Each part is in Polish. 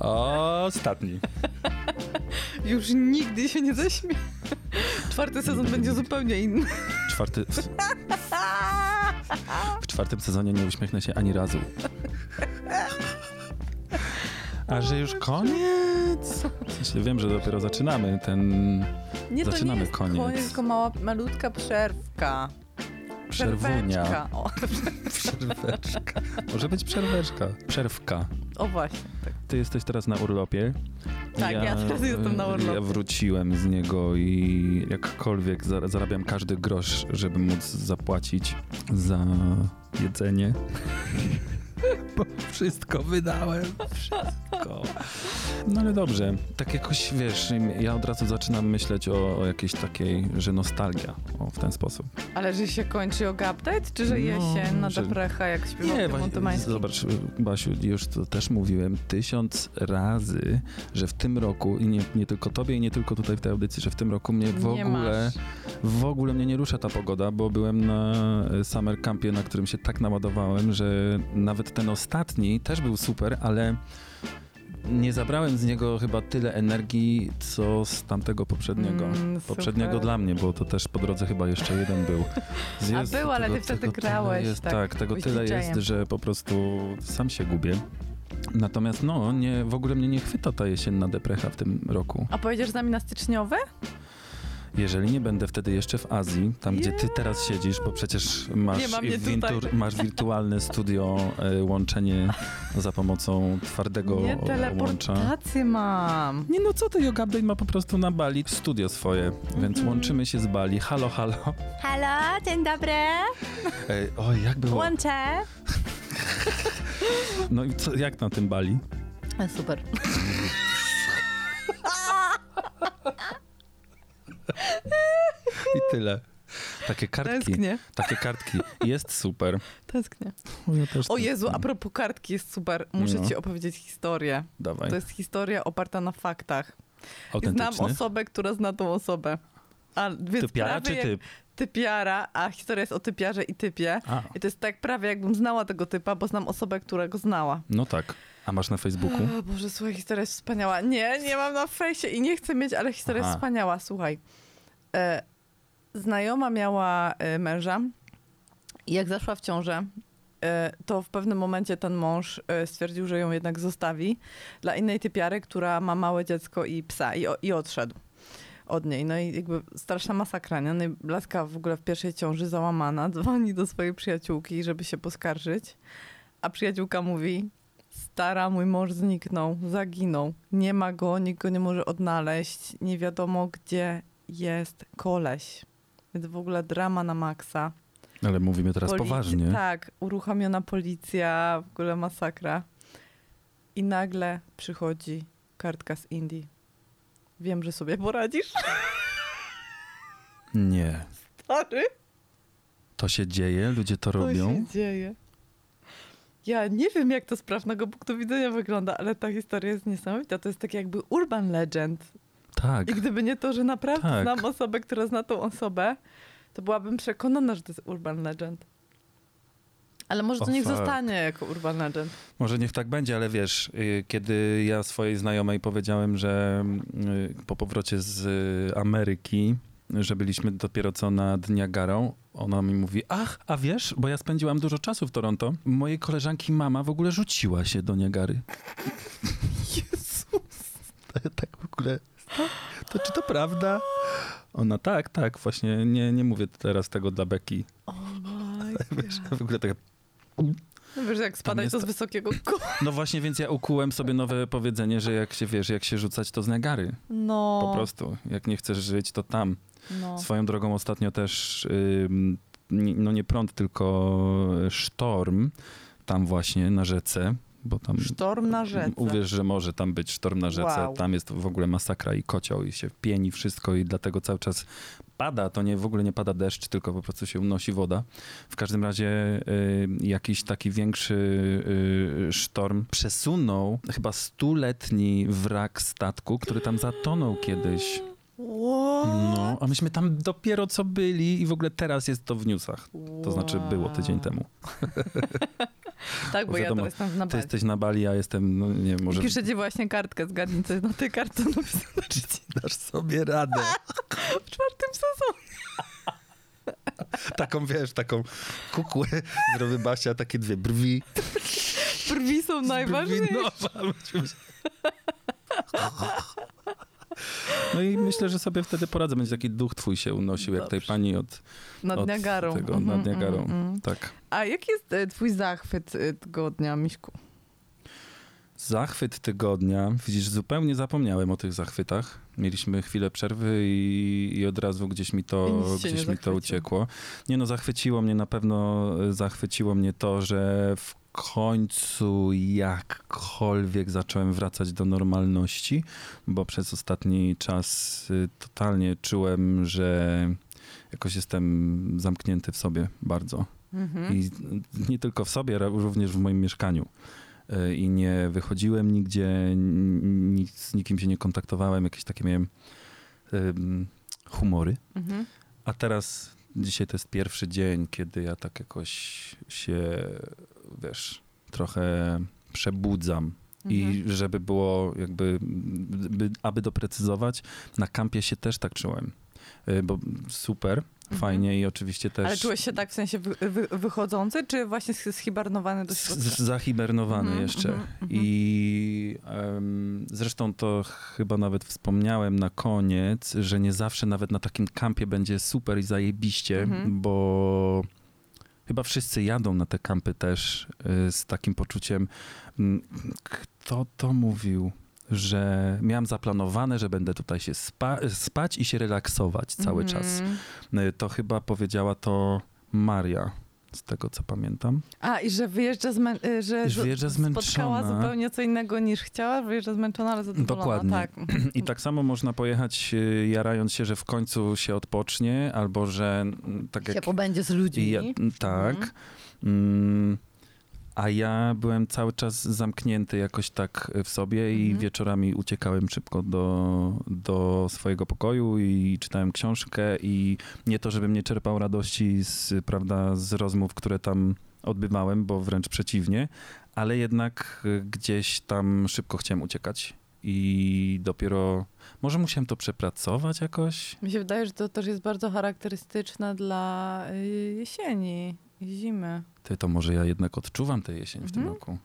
Ostatni. Już nigdy się nie zaśmie. Czwarty sezon będzie zupełnie inny. Czwarty. W, czwartym sezonie nie uśmiechnę się ani razu. A że już koniec? W sensie wiem, że dopiero zaczynamy ten. Nie, to Zaczynamy nie jest koniec. koniec, tylko mała, malutka przerwka. Przerwunia. O, Przerweczka. Może być przerweczka. Przerwka. o właśnie, tak. Ty jesteś teraz na urlopie. Tak, ja teraz jestem na urlopie. Ja wróciłem z niego i jakkolwiek za- zarabiam każdy grosz, żeby móc zapłacić za jedzenie. Bo wszystko wydałem. Wszystko. No ale dobrze. Tak jakoś, wiesz, ja od razu zaczynam myśleć o, o jakiejś takiej, że nostalgia. O, w ten sposób. Ale że się kończy yoga update, czy że No, jesień na że- deprecha, jak śpiewał Nie, Tymon właśnie, Tymański? zobacz, Basiu, już to też mówiłem tysiąc razy, że w tym roku, i nie, nie tylko tobie, i nie tylko tutaj w tej audycji, że w tym roku mnie w Nie ogóle, masz. W ogóle mnie nie rusza ta pogoda, bo byłem na e, summer campie, na którym się tak naładowałem, że nawet ten ostatni też był super, ale nie zabrałem z niego chyba tyle energii, co z tamtego poprzedniego. Mm, Poprzedniego dla mnie, bo to też po drodze chyba jeszcze jeden był. A był, ale ty wtedy grałeś, Jest, tak, tak, tego tyle jest, że po prostu sam się gubię. Natomiast no, nie, w ogóle mnie nie chwyta ta jesienna deprecha w tym roku. A pojedziesz z nami na styczniowe? Jeżeli nie będę wtedy jeszcze w Azji, tam gdzie ty teraz siedzisz, bo przecież masz, Nie ma tutaj. masz wirtualne studio, e, łączenie za pomocą twardego Nie, łącza. teleportację mam. Nie no, co ty, Yoga Update ma po prostu na Bali studio swoje, więc Mhm. łączymy się z Bali. Halo, halo. Halo, dzień dobry. Ej, oj, jak było? Łączę. No i co, jak na tym Bali? Super. I tyle. Takie kartki. Tęsknię, Takie kartki. Jest super. tęsknię. O, ja też O Jezu, a propos kartki jest super. Muszę No. ci opowiedzieć historię. Dawaj. To jest historia oparta na faktach. Znam osobę, która zna tą osobę. A, więc Typiara czy typ? Typiara, a historia jest o typiarze i typie. A, I to jest tak prawie jakbym znała tego typa, bo znam osobę, która go znała. no tak. A masz na Facebooku? O Boże, słuchaj, historia jest wspaniała. Nie, nie mam na fejsie i nie chcę mieć, ale historia Aha. jest wspaniała. Słuchaj. E, znajoma miała e, męża i jak zaszła w ciążę, e, to w pewnym momencie ten mąż e, stwierdził, że ją jednak zostawi dla innej typiary, która ma małe dziecko i psa i, o, i odszedł od niej. No i jakby straszna masakra, nie? No i Blaska w ogóle w pierwszej ciąży załamana dzwoni do swojej przyjaciółki, żeby się poskarżyć, a przyjaciółka mówi stara, mój mąż zniknął, zaginął, nie ma go, nikt go nie może odnaleźć, nie wiadomo gdzie jest koleś. Więc w ogóle drama na maksa. Ale mówimy teraz Polic- poważnie. Tak, uruchomiona policja, w ogóle masakra. I nagle przychodzi kartka z Indii. Wiem, że sobie poradzisz, Nie. stary. To się dzieje, ludzie to Co robią. się dzieje? Ja nie wiem, jak to z prawnego punktu widzenia wygląda, ale ta historia jest niesamowita. To jest tak jakby urban legend. Tak. I gdyby nie to, że naprawdę Tak. znam osobę, która zna tą osobę, to byłabym przekonana, że to jest urban legend. Ale może to O, niech fuck. zostanie jako urban legend. Może niech tak będzie, ale wiesz, y, kiedy ja swojej znajomej powiedziałem, że y, po powrocie z Ameryki, że byliśmy dopiero co nad Niagarą, ona mi mówi, ach, a wiesz, bo ja spędziłam dużo czasu w Toronto, mojej koleżanki mama w ogóle rzuciła się do Niagary. Jezus! Tak w ogóle, to, czy to prawda? Ona, tak, tak, właśnie, nie, nie mówię teraz tego dla Beki. Oh my Wiesz, w ogóle tak No wiesz, jak spadać jest to z wysokiego ko- No właśnie, więc ja ukułem sobie nowe powiedzenie, że jak się wiesz, jak się rzucać, to z Niagary. No, Po prostu. Jak nie chcesz żyć, to tam. no. Swoją drogą ostatnio też, ni- no nie prąd, tylko sztorm tam właśnie na rzece bo tam Sztorm na rzece. Uwierz, że może tam być sztorm na rzece. Wow. Tam jest w ogóle masakra i kocioł i się pieni wszystko i dlatego cały czas pada. To nie w ogóle nie pada deszcz, tylko po prostu się unosi woda. W każdym razie y, jakiś taki większy y, sztorm przesunął chyba stuletni wrak statku, który tam zatonął kiedyś. What? No, a myśmy tam dopiero co byli i w ogóle teraz jest to w newsach. To znaczy było tydzień temu. Tak, bo ja Wiadomo, teraz jestem na Ty Bali. jesteś na Bali, ja jestem, no nie może Piszę ci właśnie kartkę, zgadnij coś na tej kartce napisane dasz sobie radę. w czwartym sezonie. Taką, wiesz, taką kukłę zrobię Basia, takie dwie brwi. Brwi są najważniejsze. Brwi, no, no i myślę, że sobie wtedy poradzę. Będzie taki duch twój się unosił, jak tej Dobrze. pani od, Nad od Niagarą. tego, Mhm, nad Niagarą. mhm. Tak. A jaki jest e, twój zachwyt e, tygodnia, Miśku? Zachwyt tygodnia. Widzisz, zupełnie zapomniałem o tych zachwytach. Mieliśmy chwilę przerwy i, i od razu gdzieś mi to, gdzieś mi to uciekło. Nie no, zachwyciło mnie na pewno, e, zachwyciło mnie to, że w końcu jakkolwiek zacząłem wracać do normalności, bo przez ostatni czas y, totalnie czułem, że jakoś jestem zamknięty w sobie bardzo. Mhm. I nie tylko w sobie, ale również w moim mieszkaniu. Y, I nie wychodziłem nigdzie, nic, z nikim się nie kontaktowałem, jakieś takie miałem humory. Mhm. A teraz, dzisiaj to jest pierwszy dzień, kiedy ja tak jakoś się, wiesz, trochę przebudzam. I Mhm. żeby było jakby, by, aby doprecyzować, na kampie się też tak czułem. Y, Bo super, Mhm. fajnie i oczywiście też... Ale czułeś się tak w sensie wy, wy, wychodzący, czy właśnie schibernowany do środka? Z- Zahibernowany Mhm, jeszcze. mhm. I em, zresztą to chyba nawet wspomniałem na koniec, że nie zawsze nawet na takim kampie będzie super i zajebiście, bo chyba wszyscy jadą na te kampy też y, z takim poczuciem. mm, Kto to mówił? Że miałem zaplanowane, że będę tutaj się spa- spać i się relaksować cały czas. Mhm. Y, To chyba powiedziała to Maria, z tego co pamiętam. A, i że wyjeżdża, zmę- y, że wyjeżdża z- spotkała zmęczona. zupełnie co innego niż chciała, wyjeżdża zmęczona, ale zadowolona. Dokładnie. Tak. I tak samo można pojechać y, jarając się, że w końcu się odpocznie, albo że mm, tak się jak... pobędzie z ludźmi. Ja, tak. Mhm. Mm, a ja byłem cały czas zamknięty jakoś tak w sobie i Mhm. wieczorami uciekałem szybko do, do swojego pokoju i czytałem książkę i nie to, żebym nie czerpał radości z, prawda, z rozmów, które tam odbywałem, bo wręcz przeciwnie, ale jednak gdzieś tam szybko chciałem uciekać i dopiero, może musiałem to przepracować jakoś? Mi się wydaje, że to też jest bardzo charakterystyczne dla y, jesieni i zimy. Ty, to może ja jednak odczuwam tę jesień w tym Mhm. roku.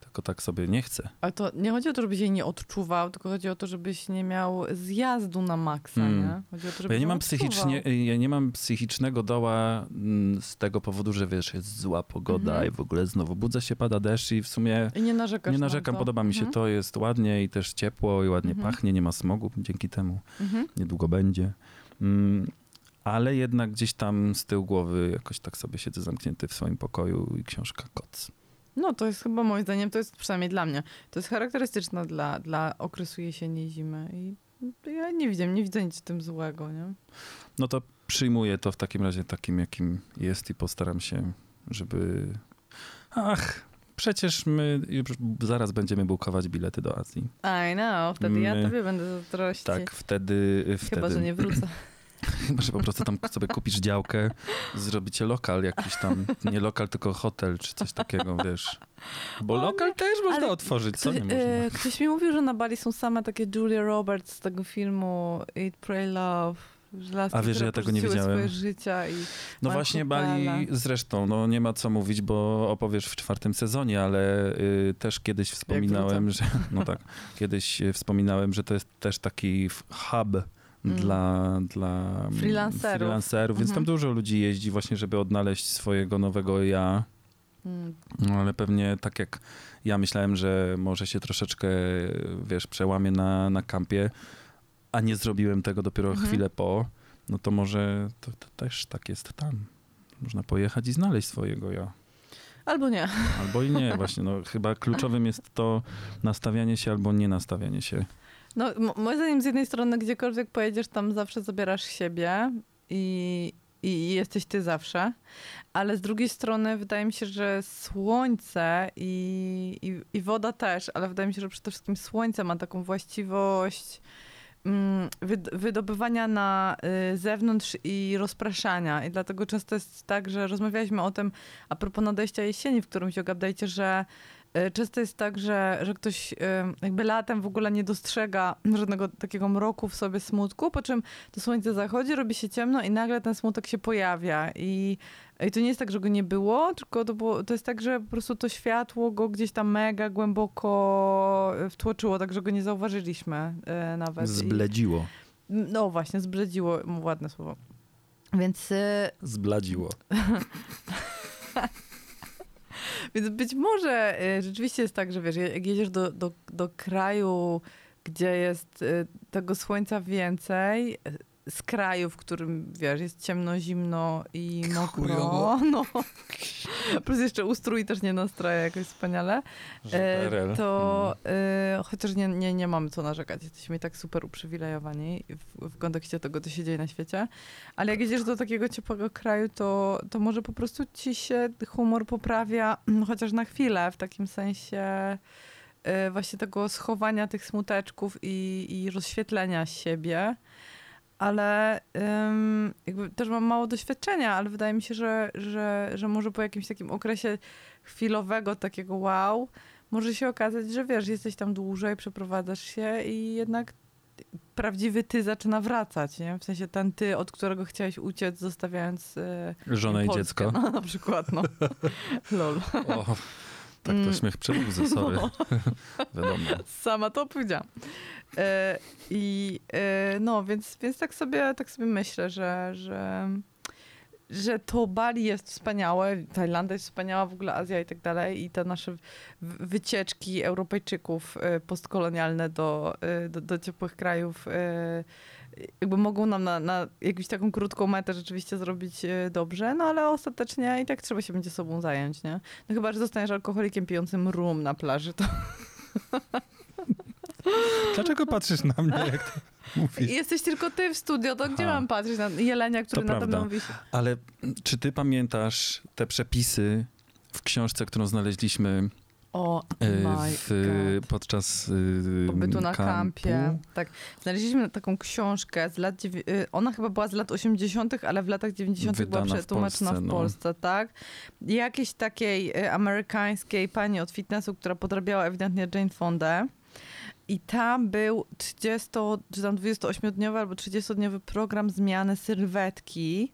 Tylko tak sobie nie chcę. Ale to nie chodzi o to, żebyś jej nie odczuwał, tylko chodzi o to, żebyś nie miał zjazdu na maksa, Hmm. nie? Chodzi o to, żebyś ja nie mam odczuwał. psychicznie, ja nie mam psychicznego doła mm, z tego powodu, że wiesz, jest zła pogoda Mhm. i w ogóle znowu budzę się, pada deszcz i w sumie I nie narzekasz nie na narzekam, podoba mi się Mhm. to, jest ładnie i też ciepło i ładnie Mhm. pachnie, nie ma smogu dzięki temu, Mhm. niedługo będzie. Ale jednak gdzieś tam z tyłu głowy jakoś tak sobie siedzę zamknięty w swoim pokoju i książka koc. No to jest chyba moim zdaniem, to jest przynajmniej dla mnie, to jest charakterystyczne dla, dla okresu jesieni i zimy. I ja nie widzę, nie widzę nic w tym złego, nie? No to przyjmuję to w takim razie takim, jakim jest i postaram się, żeby... Ach, przecież my już zaraz będziemy bukować bilety do Azji. I know, wtedy ja My- tobie będę zazdrościć. Tak, wtedy... Chyba, wtedy że nie wrócę. Chyba, że po prostu tam sobie kupisz działkę, zrobicie lokal jakiś tam, nie lokal, tylko hotel czy coś takiego, wiesz. Bo O lokal też można otworzyć, co nie można? e, ktoś mi mówił, że na Bali są same takie Julia Roberts z tego filmu Eat, Pray, Love. laski, A wiesz, że ja tego nie widziałem. swoje życia i No właśnie. Bali zresztą, no nie ma co mówić, bo opowiesz w czwartym sezonie, ale y, też kiedyś wspominałem, że no tak, kiedyś y, wspominałem, że to jest też taki hub Mm. dla, dla Freelancerów. freelancerów, więc tam Mhm. dużo ludzi jeździ właśnie, żeby odnaleźć swojego nowego ja. Mm, No ale pewnie tak jak ja myślałem, że może się troszeczkę, wiesz, przełamię na, na kampie, a nie zrobiłem tego dopiero Mhm. chwilę po, no to może to, to też tak jest tam. Można pojechać i znaleźć swojego ja. Albo nie. Albo i nie, właśnie. No, chyba kluczowym jest to nastawianie się albo nie nastawianie się. No, moim zdaniem z jednej strony gdziekolwiek pojedziesz, tam zawsze zabierasz siebie i, i jesteś ty zawsze, ale z drugiej strony wydaje mi się, że słońce i, i, i woda też, ale wydaje mi się, że przede wszystkim słońce ma taką właściwość mm, wyd- wydobywania na y, zewnątrz i rozpraszania. I dlatego często jest tak, że rozmawialiśmy o tym a propos nadejścia jesieni w którymś update'cie, że często jest tak, że, że ktoś y, jakby latem w ogóle nie dostrzega żadnego takiego mroku w sobie smutku, po czym to słońce zachodzi, robi się ciemno i nagle ten smutek się pojawia. I, i to nie jest tak, że go nie było, tylko to, było, to jest tak, że po prostu to światło go gdzieś tam mega głęboko y, wtłoczyło, tak że go nie zauważyliśmy nawet. I- Zbledziło. no właśnie, zbredziło, ładne słowo. Więc, Zbladziło. więc być może y, rzeczywiście jest tak, że wiesz, jak jedziesz do, do, do kraju, gdzie jest y, tego słońca więcej, y, z kraju, w którym, wiesz, jest ciemno, zimno i mokro, Chujowo. no. Plus jeszcze ustrój też nie nastraja jakoś wspaniale. E, to e, chociaż nie, nie, nie mamy co narzekać, jesteśmy i tak super uprzywilejowani w, w kontekście tego, co się dzieje na świecie. Ale jak jedziesz do takiego ciepłego kraju, to, to może po prostu ci się humor poprawia, chociaż na chwilę, w takim sensie e, właśnie tego schowania tych smuteczków i, i rozświetlenia siebie. Ale ym, jakby też mam mało doświadczenia, ale wydaje mi się, że, że, że może po jakimś takim okresie chwilowego takiego wow, może się okazać, że wiesz, jesteś tam dłużej, przeprowadzasz się i jednak prawdziwy ty zaczyna wracać, nie? W sensie ten ty, od którego chciałeś uciec, zostawiając e, Żonę i dziecko. No, na przykład, no. Lol. Tak to Mm. śmiech przebudzę, sorry. No. Wiadomo. Sama to powiedziałam. E, I e, no, więc, więc tak, sobie, tak sobie myślę, że, że, że to Bali jest wspaniałe, Tajlandia jest wspaniała, w ogóle Azja i tak dalej i te nasze wycieczki Europejczyków e, postkolonialne do, e, do, do ciepłych krajów e, jakby mogą nam na, na jakąś taką krótką metę rzeczywiście zrobić e, dobrze, no ale ostatecznie i tak trzeba się będzie sobą zająć, nie? No chyba, że zostaniesz alkoholikiem pijącym rum na plaży, to Dlaczego patrzysz na mnie, jak to mówisz? Jesteś tylko ty w studio, to gdzie Aha. mam patrzeć na jelenia, który To prawda. mną wisi? Ale czy ty pamiętasz te przepisy w książce, którą znaleźliśmy O e, w, podczas e, Pobytu na kampu? kampie. Tak. Znaleźliśmy taką książkę z lat... y, Ona chyba była z lat 80., ale w latach 90. była Wydana w przetłumaczona w Polsce, Polsce, no. tak? Jakiejś takiej y, amerykańskiej pani od fitnessu, która podrabiała ewidentnie Jane Fondę. I tam był 30, czy tam 28-dniowy albo 30-dniowy program zmiany sylwetki.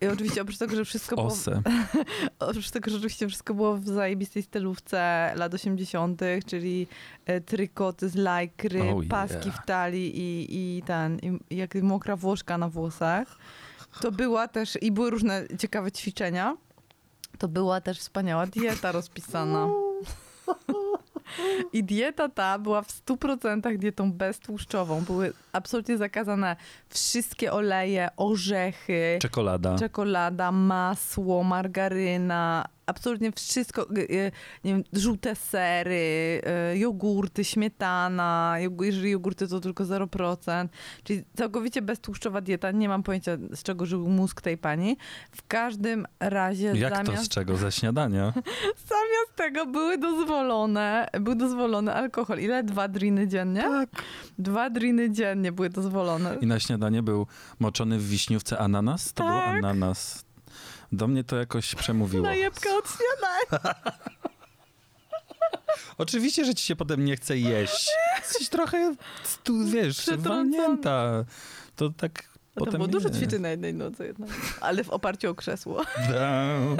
I oczywiście oprócz tego, że wszystko było... Ose. Oprócz tego, że oczywiście wszystko było w zajebistej stylówce lat 80., czyli e, trykoty z lajkry, Oh, paski yeah. w talii i, i ten, i, i jak mokra włoszka na włosach. To była też, i były różne ciekawe ćwiczenia. To była też wspaniała dieta rozpisana. I dieta ta była w 100% dietą beztłuszczową. Były absolutnie zakazane wszystkie oleje, orzechy, Czekolada. czekolada, masło, margaryna, absolutnie wszystko, y, nie wiem, żółte sery, y, jogurty, śmietana, jeżeli jogurty to tylko 0%, czyli całkowicie beztłuszczowa dieta, nie mam pojęcia z czego żył mózg tej pani. W każdym razie Jak to zamiast, z czego? Ze śniadania? zamiast tego były dozwolone, był dozwolony alkohol. Ile? Dwa driny dziennie? Tak. Dwa driny dziennie były dozwolone. I na śniadanie był moczony w wiśniówce ananas? To był Tak. ananas. Do mnie to jakoś przemówiło. Najebka od śniadania. Oczywiście, że ci się potem nie chce jeść. Jesteś trochę, tu, wiesz, walnięta. To tak No to potem było dużo ćwiczeń na jednej nodze jednak, ale w oparciu o krzesło. Down.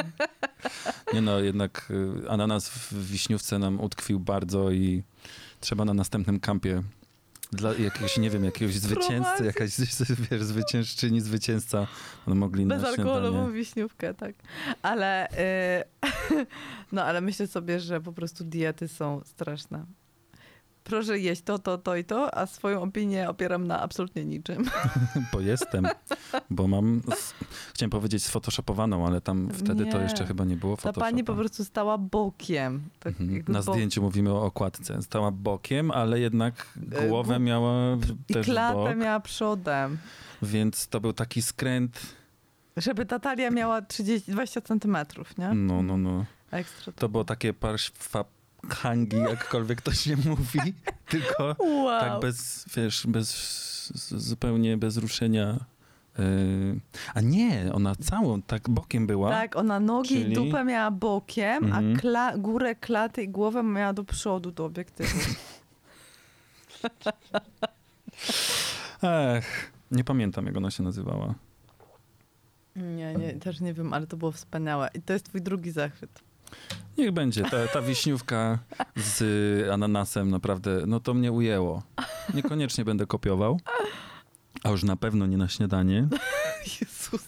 Nie no, jednak y, ananas w wiśniówce nam utkwił bardzo i trzeba na następnym kampie dla jakiegoś, nie wiem, jakiegoś zwycięzcy, jakaś wiesz, zwyciężczyni, zwycięzca no, mogli na Bezalkoholową wiśniówkę, tak. Ale, y, no ale myślę sobie, że po prostu diety są straszne. Proszę jeść to, to, to i to, a swoją opinię opieram na absolutnie niczym. Bo jestem, bo mam, chciałem powiedzieć sfotoshopowaną, ale tam wtedy to Nie. jeszcze chyba nie było Ta pani po prostu stała bokiem. Tak Mhm. Na bo- zdjęciu mówimy o okładce. Stała bokiem, ale jednak E, głowę miała I też klatę bok, miała przodem. więc to był taki skręt. Żeby ta talia miała 30, 20 centymetrów, nie? No, no, no. Ekstra. To było takie parszwaphangi, jakkolwiek to się mówi, tylko Wow. tak bez, wiesz, bez, zupełnie bez ruszenia. Yy, a nie, ona całą tak bokiem była. Tak, ona nogi i Czyli- dupę miała bokiem, Mhm. a kla- górę klaty i głowę miała do przodu, do obiektywu. Ech, nie pamiętam, jak ona się nazywała. Nie, nie, też nie wiem, ale to było wspaniałe. I to jest twój drugi zachwyt. Niech będzie, ta, ta wiśniówka z ananasem naprawdę, no to mnie ujęło. Niekoniecznie będę kopiował, a już na pewno nie na śniadanie, Jezus.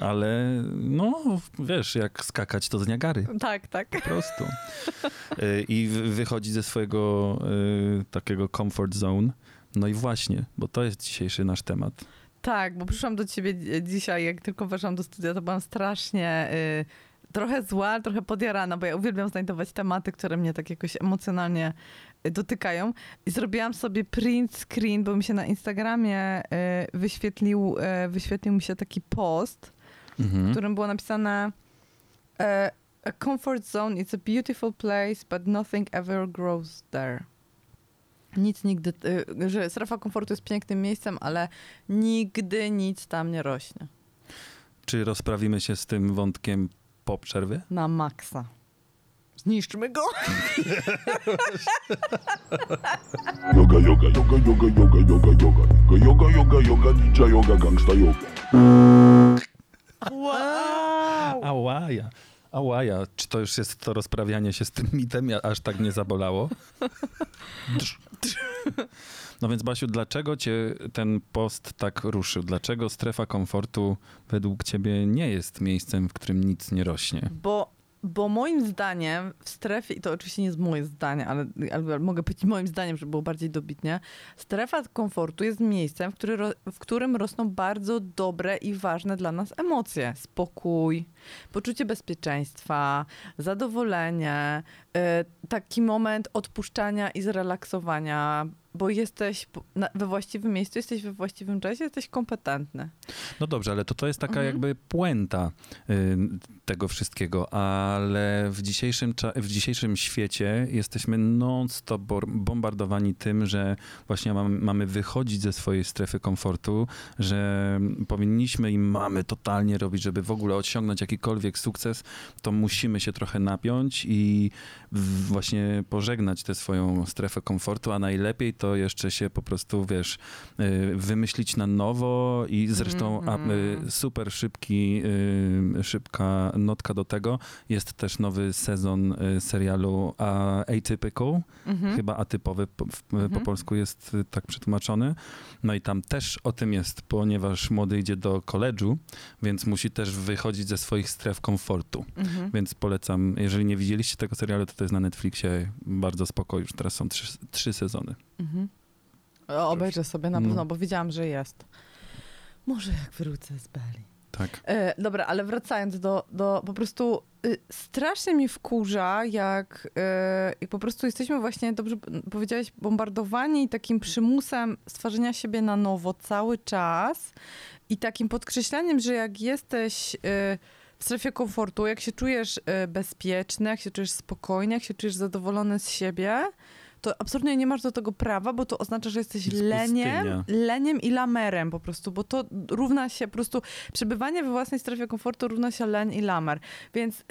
ale no, wiesz, jak skakać to z Niagary, Tak, tak. po prostu. Y, I wy- wychodzi ze swojego y, takiego comfort zone. No i właśnie, bo to jest dzisiejszy nasz temat. Tak, bo przyszłam do ciebie dzi- dzisiaj, jak tylko weszłam do studia, to byłam strasznie y, trochę zła, trochę podjarana, bo ja uwielbiam znajdować tematy, które mnie tak jakoś emocjonalnie y, dotykają. I zrobiłam sobie print screen, bo mi się na Instagramie y, wyświetlił, y, wyświetlił mi się taki post, w Mhm. którym było napisane A comfort zone is a beautiful place, but nothing ever grows there. Nic nigdy, że strefa komfortu jest pięknym miejscem, ale nigdy nic tam nie rośnie. Czy rozprawimy się z tym wątkiem po przerwie? Na maksa. Zniszczmy go! Yoga, yoga, yoga, yoga, yoga, yoga, yoga. Yoga, yoga, yoga, ninja yoga, gangsta yoga. Wow! Ałaja. Ałaja. Czy to już jest to rozprawianie się z tym mitem, ja- aż tak nie zabolało? No więc Basiu, dlaczego cię ten post tak ruszył? Dlaczego strefa komfortu według ciebie nie jest miejscem, w którym nic nie rośnie? Bo, bo moim zdaniem w strefie, i to oczywiście nie jest moje zdanie, ale, ale mogę powiedzieć moim zdaniem, żeby było bardziej dobitnie, strefa komfortu jest miejscem, w, który, w którym rosną bardzo dobre i ważne dla nas emocje. Spokój, poczucie bezpieczeństwa, zadowolenie, y, taki moment odpuszczania i zrelaksowania, bo jesteś we właściwym miejscu, jesteś we właściwym czasie, jesteś kompetentny. No dobrze, ale to, to jest taka Mhm. jakby puenta y, tego wszystkiego, ale w dzisiejszym, w dzisiejszym świecie jesteśmy non-stop bombardowani tym, że właśnie mamy, mamy wychodzić ze swojej strefy komfortu, że powinniśmy i mamy totalnie robić, żeby w ogóle osiągnąć jakikolwiek sukces, to musimy się trochę napiąć i właśnie pożegnać tę swoją strefę komfortu, a najlepiej to jeszcze się po prostu, wiesz, y, wymyślić na nowo i zresztą a, Mhm. y, super szybki, y, szybka notka do tego. Jest też nowy sezon serialu Atypical, Mhm. chyba atypowy po, po Mhm. polsku jest tak przetłumaczony. No i tam też o tym jest, ponieważ młody idzie do koledżu, więc musi też wychodzić ze swoich stref komfortu. Mhm. Więc polecam, jeżeli nie widzieliście tego serialu, to to jest na Netflixie bardzo spoko, już teraz są trzy, trzy sezony. Mhm. O, obejrzę sobie na No. pewno, bo widziałam, że jest. Może jak wrócę z Bali. Tak. E, dobra, ale wracając do, do po prostu y, strasznie mi wkurza, jak, y, jak po prostu jesteśmy właśnie, dobrze powiedziałeś, bombardowani takim przymusem stwarzania siebie na nowo cały czas i takim podkreślaniem, że jak jesteś y, w strefie komfortu, jak się czujesz y, bezpieczny, jak się czujesz spokojny, jak się czujesz zadowolony z siebie, to absolutnie nie masz do tego prawa, bo to oznacza, że jesteś Jest leniem, pustynia. leniem i lamerem po prostu, bo to równa się po prostu, przebywanie we własnej strefie komfortu równa się leń i lamer. Więc y,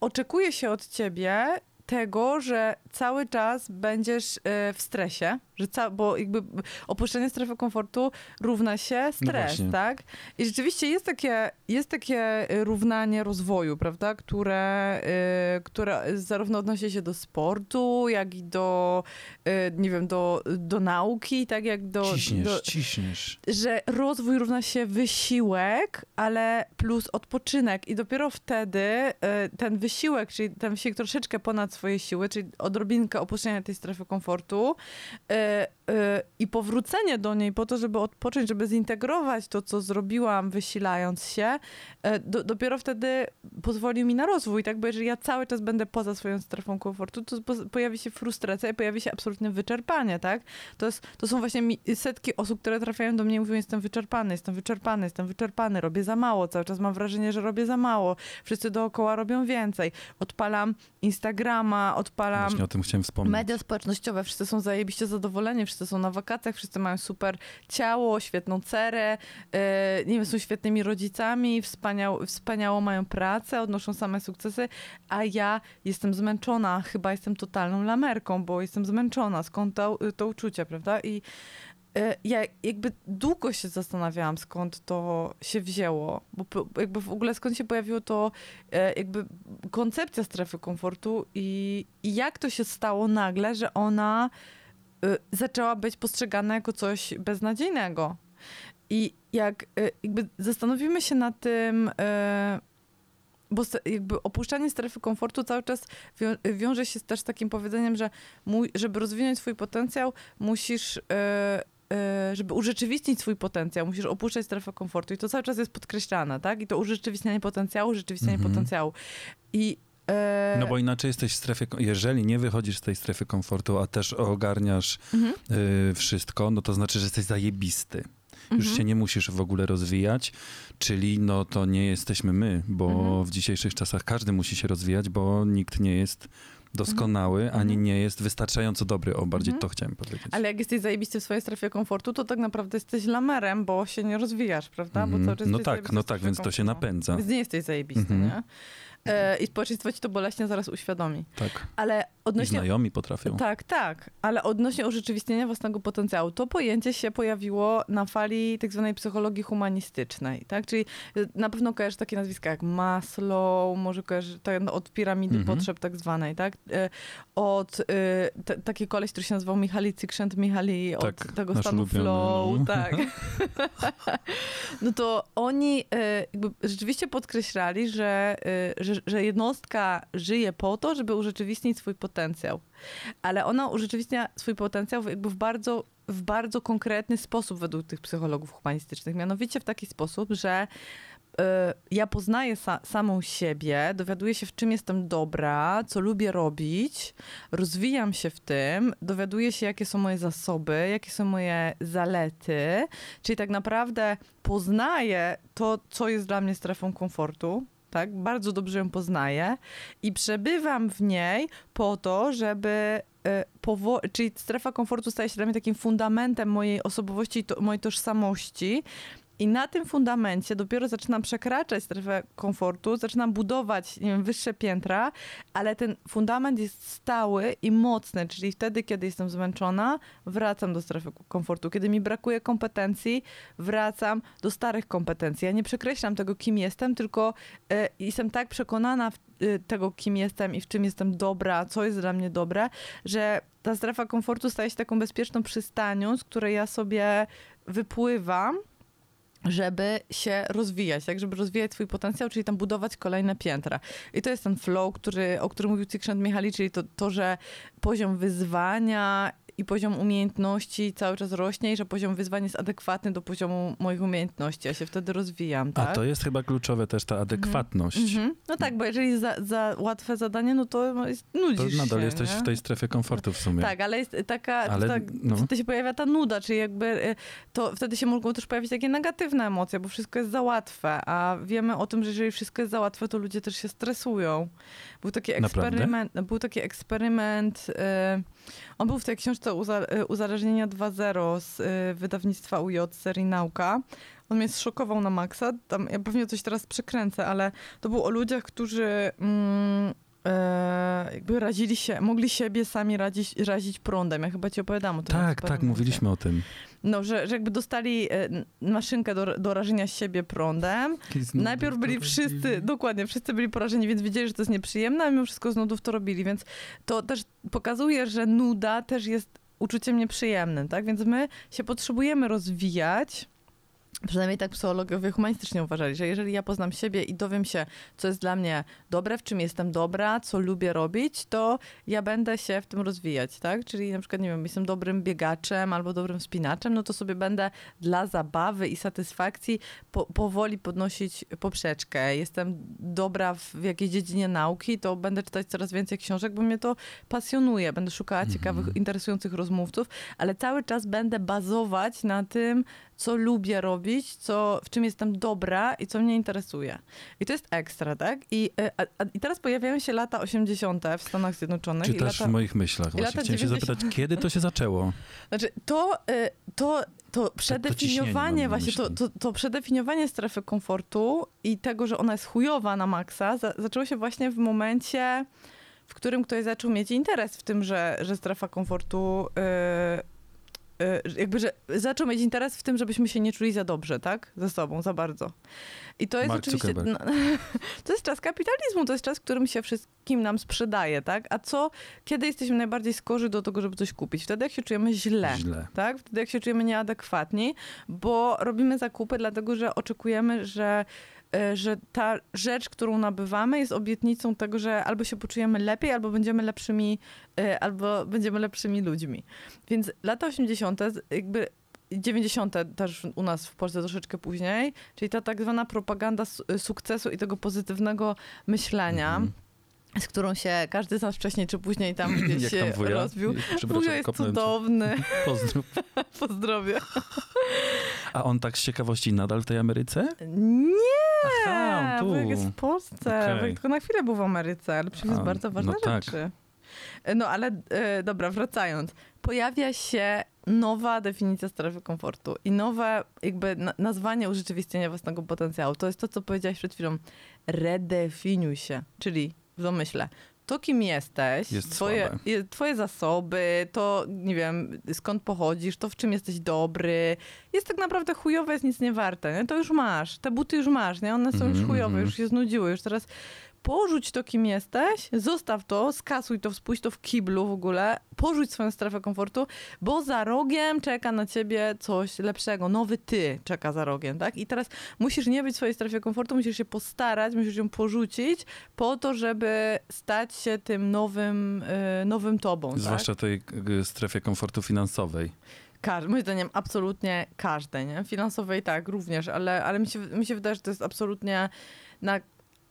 oczekuje się od ciebie tego, że cały czas będziesz y, w stresie, że ca- bo jakby opuszczenie strefy komfortu równa się stres, właśnie. tak? I rzeczywiście jest takie, jest takie y, równanie rozwoju, prawda, które, y, które zarówno odnosi się do sportu, jak i do, nie wiem, do, do nauki, tak jak do... Ciśniesz, do ciśniesz. że rozwój równa się wysiłek, ale plus odpoczynek i dopiero wtedy ten wysiłek, czyli ten wysiłek troszeczkę ponad swoje siły, czyli odrobinkę opuszczenia tej strefy komfortu e, e, i powrócenie do niej po to, żeby odpocząć, żeby zintegrować to, co zrobiłam, wysilając się, e, do, dopiero wtedy pozwoli mi na rozwój, tak? Bo jeżeli ja cały czas będę poza swoją strefą komfortu, to po, pojawi się frustracja i pojawi się absolutne wyczerpanie, tak? To, jest, to są właśnie setki osób, które trafiają do mnie i mówią, jestem wyczerpany, jestem wyczerpany, jestem wyczerpany, robię za mało, cały czas mam wrażenie, że robię za mało, wszyscy dookoła robią więcej. Odpalam Instagrama, odpalam o tym chciałem wspomnieć. media społecznościowe, wszyscy są zajebiście zadowoleni, wszyscy są na wakacjach, wszyscy mają super ciało, świetną cerę, e, nie wiem, są świetnymi rodzicami, wspaniał, wspaniałą mają pracę, odnoszą same sukcesy, a ja jestem zmęczona, chyba jestem totalną lamerką, bo jestem zmęczona, skąd to, to uczucie, prawda? I ja jakby długo się zastanawiałam, skąd to się wzięło, bo jakby w ogóle skąd się pojawiło to e, jakby koncepcja strefy komfortu i, i jak to się stało nagle, że ona y, zaczęła być postrzegana jako coś beznadziejnego. I jak jakby zastanowimy się na tym, bo jakby opuszczanie strefy komfortu cały czas wią- wiąże się też z takim powiedzeniem, że mój, żeby rozwinąć swój potencjał, musisz żeby urzeczywistnić swój potencjał, musisz opuszczać strefę komfortu. I to cały czas jest podkreślane, tak? I to urzeczywistnianie potencjału, urzeczywistnianie Mhm. potencjału. I e, No bo inaczej jesteś w strefie, jeżeli nie wychodzisz z tej strefy komfortu, a też ogarniasz mhm, y, wszystko, no to znaczy, że jesteś zajebisty. Już mhm. się nie musisz w ogóle rozwijać, czyli no to nie jesteśmy my, bo Mhm. w dzisiejszych czasach każdy musi się rozwijać, bo nikt nie jest doskonały, ani Mhm. nie jest wystarczająco dobry. O, bardziej Mhm. to chciałem powiedzieć. Ale jak jesteś zajebisty w swojej strefie komfortu, to tak naprawdę jesteś lamerem, bo się nie rozwijasz, prawda? Bo Mhm. cały czas No tak, no tak, więc to się komfortu. napędza. Więc nie jesteś zajebisty, Mhm. nie? E, I społeczeństwo ci to boleśnie zaraz uświadomi. Tak. Ale I odnośnie... znajomi potrafią. Tak, tak, ale odnośnie urzeczywistnienia własnego potencjału, to pojęcie się pojawiło na fali tak zwanej psychologii humanistycznej, tak? Czyli y, na pewno kojarzysz takie nazwiska jak Maslow, może kojarzysz od piramidy Mhm. potrzeb tak zwanej, tak? Y, Od y, te, taki koleś, który się nazywał Michali Csikszentmihalyi, od Tak, tego nasz stanu ulubiony, flow, no. tak. no to oni y, rzeczywiście podkreślali, że, y, że, że jednostka żyje po to, żeby urzeczywistnić swój potencjał. Ale ona urzeczywistnia swój potencjał jakby w bardzo, w bardzo konkretny sposób według tych psychologów humanistycznych. Mianowicie w taki sposób, że y, ja poznaję sa, samą siebie, dowiaduję się, w czym jestem dobra, co lubię robić, rozwijam się w tym, dowiaduję się, jakie są moje zasoby, jakie są moje zalety, czyli tak naprawdę poznaję to, co jest dla mnie strefą komfortu. Tak, bardzo dobrze ją poznaję i przebywam w niej po to, żeby e, powo- czyli strefa komfortu staje się dla mnie takim fundamentem mojej osobowości i to, mojej tożsamości. I na tym fundamencie dopiero zaczynam przekraczać strefę komfortu, zaczynam budować wiem, wyższe piętra, ale ten fundament jest stały i mocny, czyli wtedy, kiedy jestem zmęczona, wracam do strefy komfortu. Kiedy mi brakuje kompetencji, wracam do starych kompetencji. Ja nie przekreślam tego, kim jestem, tylko e, jestem tak przekonana w, e, tego, kim jestem i w czym jestem dobra, co jest dla mnie dobre, że ta strefa komfortu staje się taką bezpieczną przystanią, z której ja sobie wypływam żeby się rozwijać, tak, żeby rozwijać swój potencjał, czyli tam budować kolejne piętra. I to jest ten flow, który, o którym mówił Csikszentmihalyi, czyli to, to, że poziom wyzwania i poziom umiejętności cały czas rośnie i że poziom wyzwań jest adekwatny do poziomu moich umiejętności. Ja się wtedy rozwijam, A tak? to jest chyba kluczowe też ta adekwatność. Mhm. No tak, bo jeżeli jest za, za łatwe zadanie, no to jest, To nudzisz nadal się, jesteś nie? w tej strefie komfortu w sumie. Tak, ale jest taka, Ale, tak, no. wtedy się pojawia ta nuda, czyli jakby y, to wtedy się mogą też pojawić takie negatywne emocje, bo wszystko jest za łatwe, a wiemy o tym, że jeżeli wszystko jest za łatwe, to ludzie też się stresują. Był taki Naprawdę? eksperyment, był taki eksperyment, y, on był w tej książce Y, Uzależnienia 2.0 z y, wydawnictwa UJ, serii Nauka. On mnie zszokował na maksa. Tam, ja pewnie coś teraz przekręcę, ale to był o ludziach, którzy mm, e, jakby razili się, mogli siebie sami radzić, razić prądem. Ja chyba ci opowiadam o tym. Tak, tak, mówiliśmy o tym. No, że, że jakby dostali e, maszynkę do, do rażenia siebie prądem. Najpierw byli wszyscy, dokładnie, wszyscy byli porażeni, więc wiedzieli, że to jest nieprzyjemne, a mimo wszystko z nudów to robili, więc to też pokazuje, że nuda też jest uczuciem nieprzyjemnym, tak? Więc my się potrzebujemy rozwijać, Przynajmniej tak psychologowie humanistycznie uważali, że jeżeli ja poznam siebie i dowiem się, co jest dla mnie dobre, w czym jestem dobra, co lubię robić, to ja będę się w tym rozwijać, tak? Czyli na przykład, nie wiem, jestem dobrym biegaczem albo dobrym spinaczem, no to sobie będę dla zabawy i satysfakcji po, powoli podnosić poprzeczkę. Jestem dobra w, w jakiejś dziedzinie nauki, to będę czytać coraz więcej książek, bo mnie to pasjonuje. Będę szukała ciekawych, interesujących rozmówców, ale cały czas będę bazować na tym, co lubię robić, co, w czym jestem dobra i co mnie interesuje. I to jest ekstra, tak? I, y, a, a, i teraz pojawiają się lata 80. w Stanach Zjednoczonych. i Czytasz lata, w moich myślach. Właśnie chciałem się 90. zapytać, kiedy to się zaczęło? Znaczy, to, y, to, to przedefiniowanie, mam na właśnie to, to, to przedefiniowanie strefy komfortu i tego, że ona jest chujowa na maksa, za, zaczęło się właśnie w momencie, w którym ktoś zaczął mieć interes w tym, że, że strefa komfortu. Y, jakby, że zaczął mieć interes w tym, żebyśmy się nie czuli za dobrze, tak? Ze sobą, za bardzo. I to jest Mark oczywiście. No, to jest czas kapitalizmu, to jest czas, którym się wszystkim nam sprzedaje, tak? A co, kiedy jesteśmy najbardziej skorzy do tego, żeby coś kupić? Wtedy, jak się czujemy źle Źle. tak? Wtedy jak się czujemy nieadekwatni, bo robimy zakupy dlatego, że oczekujemy, że, że ta rzecz, którą nabywamy jest obietnicą tego, że albo się poczujemy lepiej, albo będziemy lepszymi, e, albo będziemy lepszymi ludźmi. Więc lata 80. jakby 90. też u nas w Polsce troszeczkę później, czyli ta tak zwana propaganda su- sukcesu i tego pozytywnego myślenia, Mhm. Z którą się każdy z nas wcześniej czy później tam gdzieś Jak się tam wuja? rozbił. Wujo jest cudowny. Pozdrów. Pozdrowie. A on tak z ciekawości nadal w tej Ameryce? Nie! Aha, tu. Wujek jest w Polsce. Wujek tylko na chwilę był w Ameryce, ale przywiózł A, bardzo ważne no tak. rzeczy. No ale e, dobra, wracając. Pojawia się nowa definicja strefy komfortu i nowe jakby na, nazwanie urzeczywistnienia własnego potencjału. To jest to, co powiedziałeś przed chwilą. Redefiniuj się, czyli w domyśle. To, kim jesteś, Jest twoje, twoje zasoby, to nie wiem, skąd pochodzisz, to w czym jesteś dobry, jest tak naprawdę chujowe, jest nic nie warte. Nie? To już masz, te buty już masz, nie? one są już Mhm, chujowe, mhm. już się znudziły, już teraz porzuć to, kim jesteś, zostaw to, skasuj to, spuść to w kiblu w ogóle, porzuć swoją strefę komfortu, bo za rogiem czeka na ciebie coś lepszego, nowy ty czeka za rogiem, tak? I teraz musisz nie być w swojej strefie komfortu, musisz się postarać, musisz ją porzucić po to, żeby stać się tym nowym, y, nowym tobą, tak? Zwłaszcza w tej y, strefie komfortu finansowej. Każdy, moim zdaniem absolutnie każde, nie? Finansowej tak, również, ale, ale mi, się, mi się wydaje, że to jest absolutnie na,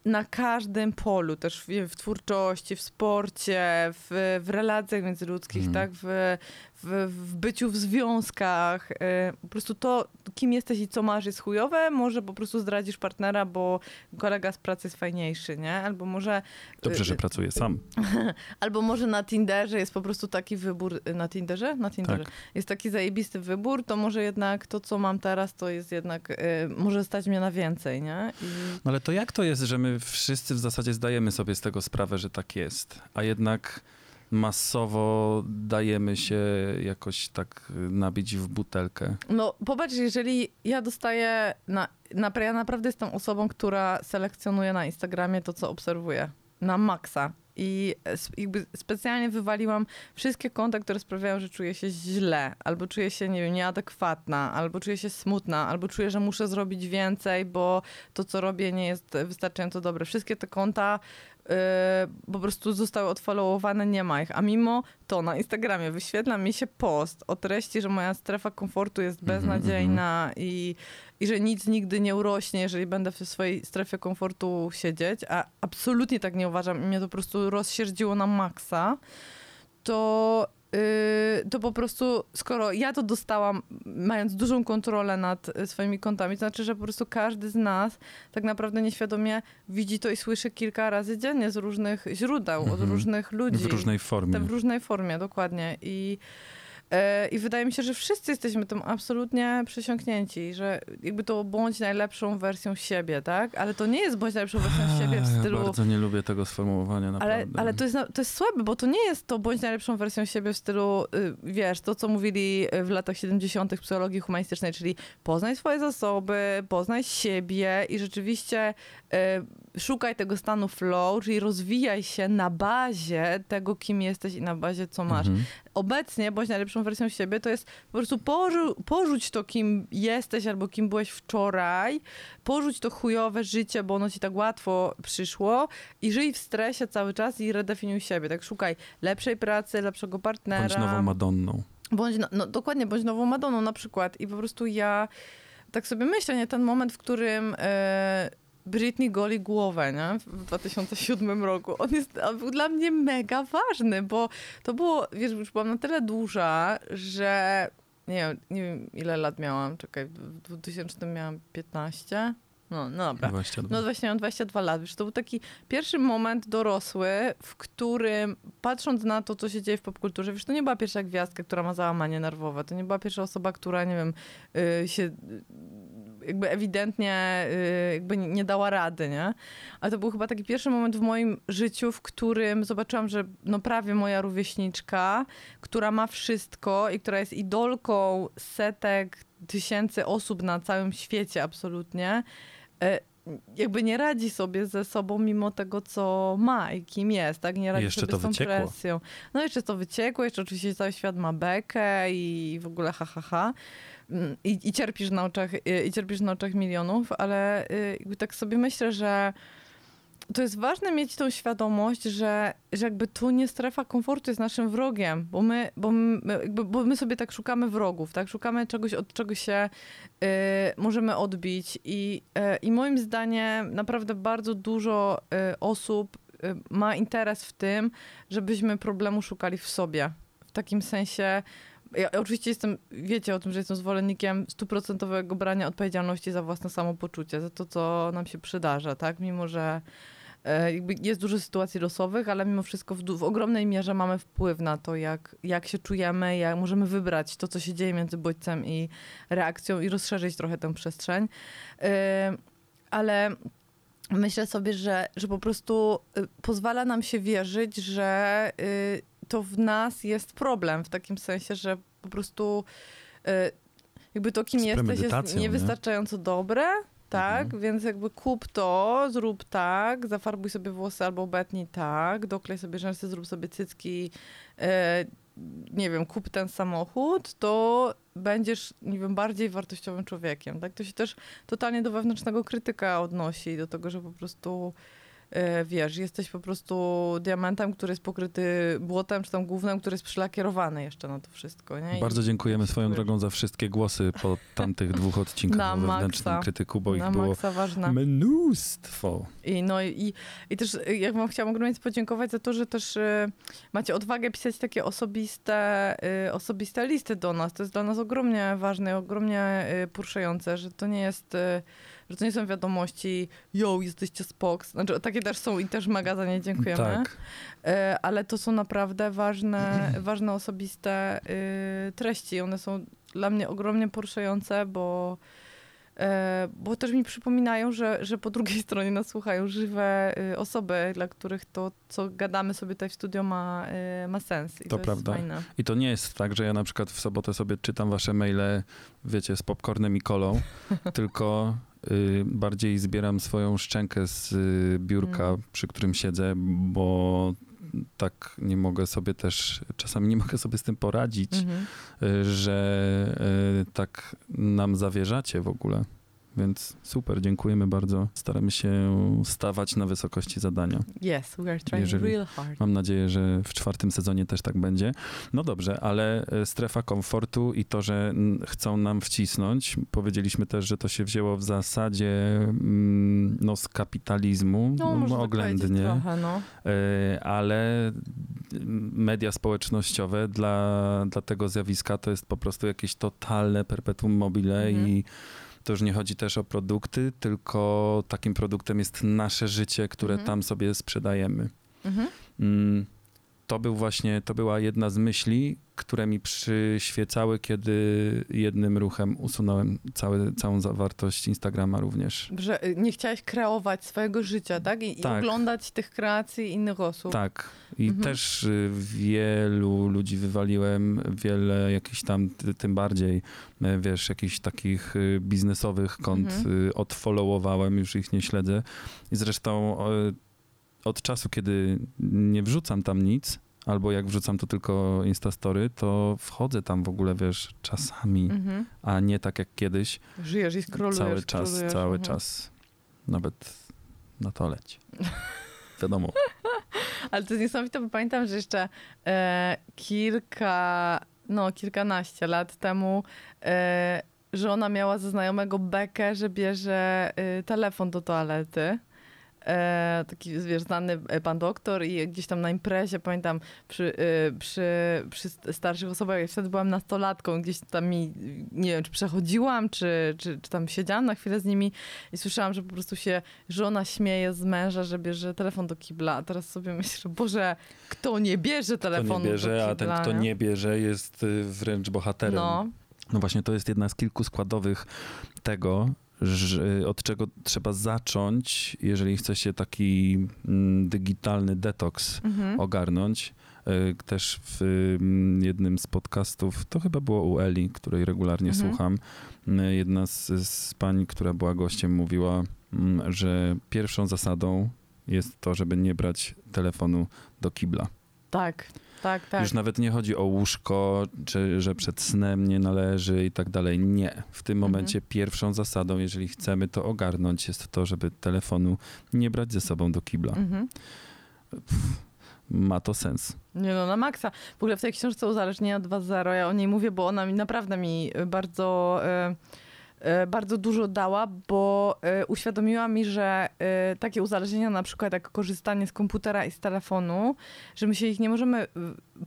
na każdym polu, też w, w twórczości, w sporcie, w, w relacjach międzyludzkich, Mhm. tak? W, w, w byciu w związkach. y, Po prostu to, kim jesteś i co masz jest chujowe, może po prostu zdradzisz partnera, bo kolega z pracy jest fajniejszy, nie? Albo może Dobrze, Y, że pracuję sam. Albo może na Tinderze jest po prostu taki wybór. Na Tinderze? Na Tinderze. Tak. Jest taki zajebisty wybór, to może jednak to, co mam teraz, to jest jednak, y, może stać mnie na więcej, nie? I... No ale to jak to jest, że my wszyscy w zasadzie zdajemy sobie z tego sprawę, że tak jest, a jednak masowo dajemy się jakoś tak nabić w butelkę? No popatrz, jeżeli ja dostaję, na, na, ja naprawdę jestem osobą, która selekcjonuje na Instagramie to, co obserwuję. Na maksa. I jakby specjalnie wywaliłam wszystkie konta, które sprawiają, że czuję się źle, albo czuję się, nie wiem, nieadekwatna, albo czuję się smutna, albo czuję, że muszę zrobić więcej, bo to, co robię, nie jest wystarczająco dobre. Wszystkie te konta yy, po prostu zostały odfollowowane, nie ma ich. A mimo to na Instagramie wyświetla mi się post o treści, że moja strefa komfortu jest Mhm, beznadziejna i, i że nic nigdy nie urośnie, jeżeli będę w swojej strefie komfortu siedzieć, a absolutnie tak nie uważam i mnie to po prostu rozsierdziło na maksa, to, to po prostu, skoro ja to dostałam, mając dużą kontrolę nad y, swoimi kontami, to znaczy, że po prostu każdy z nas tak naprawdę nieświadomie widzi to i słyszy kilka razy dziennie z różnych źródeł, od Mhm. różnych ludzi. W różnej formie. W różnej formie, dokładnie. I, I wydaje mi się, że wszyscy jesteśmy tym absolutnie przesiąknięci, że jakby to bądź najlepszą wersją siebie, tak? Ale to nie jest bądź najlepszą wersją siebie w Ja stylu... bardzo nie lubię tego sformułowania, naprawdę. Ale, ale to, jest, to jest słabe, bo to nie jest to bądź najlepszą wersją siebie w stylu, y, wiesz, to co mówili y, w latach 70. w psychologii humanistycznej, czyli poznaj swoje zasoby, poznaj siebie i rzeczywiście y, szukaj tego stanu flow, czyli rozwijaj się na bazie tego, kim jesteś i na bazie, co masz. Mhm. Obecnie, bądź najlepszą wersją siebie, to jest po prostu porzu- porzuć to, kim jesteś albo kim byłeś wczoraj, porzuć to chujowe życie, bo ono ci tak łatwo przyszło i żyj w stresie cały czas i redefiniuj siebie. Tak szukaj lepszej pracy, lepszego partnera. Bądź nową Madonną. Bądź, no, no, dokładnie, bądź nową Madoną na przykład. I po prostu ja tak sobie myślę, nie, ten moment, w którym e, Britney goli głowę, nie, w 2007 roku, on jest on był dla mnie mega ważny, bo to było, wiesz, już byłam na tyle duża, że nie wiem, nie wiem ile lat miałam, czekaj, w 2000 miałam 15? No, no dobra. 22. No właśnie, mam 22 lat. Wiesz, to był taki pierwszy moment dorosły, w którym patrząc na to, co się dzieje w popkulturze, wiesz, to nie była pierwsza gwiazdka, która ma załamanie nerwowe. To nie była pierwsza osoba, która, nie wiem, y, się jakby ewidentnie y, jakby nie dała rady, nie? Ale to był chyba taki pierwszy moment w moim życiu, w którym zobaczyłam, że no prawie moja rówieśniczka, która ma wszystko i która jest idolką setek tysięcy osób na całym świecie absolutnie, e, jakby nie radzi sobie ze sobą mimo tego, co ma i kim jest, tak? Nie radzi Jeszcze sobie to z tą wyciekło. presją. No jeszcze to wyciekło, jeszcze oczywiście cały świat ma bekę i w ogóle ha, ha, ha. Mm, I, i, cierpisz na oczach, i cierpisz na oczach milionów, ale y, tak sobie myślę, że to jest ważne mieć tą świadomość, że, że jakby tu nie strefa komfortu jest naszym wrogiem, bo my, bo my, jakby, bo my sobie tak szukamy wrogów, tak? Szukamy czegoś, od czego się y, możemy odbić i, y, i moim zdaniem naprawdę bardzo dużo y, osób y, ma interes w tym, żebyśmy problemu szukali w sobie. W takim sensie, ja oczywiście jestem, wiecie o tym, że jestem zwolennikiem stuprocentowego brania odpowiedzialności za własne samopoczucie, za to, co nam się przydarza, tak? Mimo, że e, jest dużo sytuacji losowych, ale mimo wszystko w, w ogromnej mierze mamy wpływ na to, jak, jak się czujemy, jak możemy wybrać to, co się dzieje między bodźcem i reakcją i rozszerzyć trochę tę przestrzeń. E, ale myślę sobie, że, że po prostu y, pozwala nam się wierzyć, że y, to w nas jest problem, w takim sensie, że po prostu y, jakby to, kim jesteś, jest premedytacją, nie? niewystarczająco dobre, tak? Mhm. Więc jakby kup to, zrób tak, zafarbuj sobie włosy albo obetnij tak, doklej sobie rzęsy, zrób sobie cycki, e, nie wiem, kup ten samochód, to będziesz, nie wiem, bardziej wartościowym człowiekiem, tak? To się też totalnie do wewnętrznego krytyka odnosi, do tego, że po prostu wiesz, jesteś po prostu diamentem, który jest pokryty błotem, czy tam głównym, który jest przylakierowany jeszcze na to wszystko, nie? I- Bardzo dziękujemy swoją wiesz, drogą za wszystkie głosy po tamtych dwóch odcinkach Na wewnętrznym maksa. krytyku, bo Na ich było mnóstwo. I, no, i, I też y, jak wam chciałam ogromnie podziękować za to, że też y, macie odwagę pisać takie osobiste, y, osobiste listy do nas. To jest dla nas ogromnie ważne, i ogromnie y, poruszające, że to nie jest, y, że to nie są wiadomości yo, jesteście spoks. Znaczy takie też są i też mega za nie dziękujemy. Tak. Y, ale to są naprawdę ważne, ważne osobiste y, treści. One są dla mnie ogromnie poruszające, bo E, bo też mi przypominają, że, że po drugiej stronie nas słuchają żywe y, osoby, dla których to, co gadamy sobie tutaj w studio ma, y, ma sens. I To to, prawda. jest fajne. I to nie jest tak, że ja na przykład w sobotę sobie czytam wasze maile, wiecie, z popcornem i kolą, tylko bardziej zbieram swoją szczękę z y, biurka, Mm. przy którym siedzę, bo tak nie mogę sobie też, czasami nie mogę sobie z tym poradzić, Mhm. y, że y, tak nam zawierzacie w ogóle. Więc super, dziękujemy bardzo. Staramy się stawać na wysokości zadania. Yes, we are trying Jeżeli- real hard. Mam nadzieję, że w czwartym sezonie też tak będzie. No dobrze, ale e, strefa komfortu i to, że chcą nam wcisnąć, powiedzieliśmy też, że to się wzięło w zasadzie mm, no, z kapitalizmu, No, tak oględnie, trochę, no. E, ale media społecznościowe dla, dla tego zjawiska to jest po prostu jakieś totalne perpetuum mobile Mhm. i to już nie chodzi też o produkty, tylko takim produktem jest nasze życie, które Mhm. tam sobie sprzedajemy. Mhm. Mm, to był właśnie, to była jedna z myśli, które mi przyświecały, kiedy jednym ruchem usunąłem cały, całą zawartość Instagrama również. Że y, nie chciałeś kreować swojego życia, tak? I, Tak. i oglądać tych kreacji innych osób. Tak. I Mhm. też y, wielu ludzi wywaliłem, wiele jakichś tam, ty- tym bardziej, y, wiesz, jakichś takich biznesowych kont Mhm. odfollowowałem, już ich nie śledzę. I zresztą od czasu, kiedy nie wrzucam tam nic, albo jak wrzucam to tylko Instastory, to wchodzę tam w ogóle, wiesz, czasami, Mhm. a nie tak jak kiedyś, Żyjesz i skrolujesz. cały czas, scrollujesz, cały mhm. czas. Nawet na to leć. Wiadomo. Ale to jest niesamowite, bo pamiętam, że jeszcze e, kilka, no kilkanaście lat temu e, żona miała ze znajomego bekę, że bierze e, telefon do toalety. E, taki, wiesz, znany e, pan doktor i gdzieś tam na imprezie, pamiętam, przy, e, przy, przy starszych osobach, ja wtedy byłam nastolatką, gdzieś tam mi, nie wiem, czy przechodziłam, czy, czy, czy tam siedziałam na chwilę z nimi i słyszałam, że po prostu się żona śmieje z męża, że bierze telefon do kibla, a teraz sobie myślę, Boże, kto nie bierze Kto telefonu nie bierze, do a ten, kibla, kto nie bierze, jest y, wręcz bohaterem. No, No właśnie, to jest jedna z kilku składowych tego, od czego trzeba zacząć, jeżeli chce się taki mm, digitalny detoks mhm. ogarnąć. Y, Też w mm, jednym z podcastów, to chyba było u Eli, której regularnie Mhm. słucham, y, jedna z, z pań, która była gościem, mówiła, mm, że pierwszą zasadą jest to, żeby nie brać telefonu do kibla. tak, tak, tak. Już nawet nie chodzi o łóżko, czy że przed snem nie należy i tak dalej. Nie. W tym Mhm. momencie pierwszą zasadą, jeżeli chcemy to ogarnąć, jest to, żeby telefonu nie brać ze sobą do kibla. Mhm. Ma to sens. Nie no, na maksa. W ogóle w tej książce Uzależnienia 2.0, ja o niej mówię, bo ona mi naprawdę mi bardzo, e, bardzo dużo dała, bo e, uświadomiła mi, że e, takie uzależnienia, na przykład jak korzystanie z komputera i z telefonu, że my się ich nie możemy e,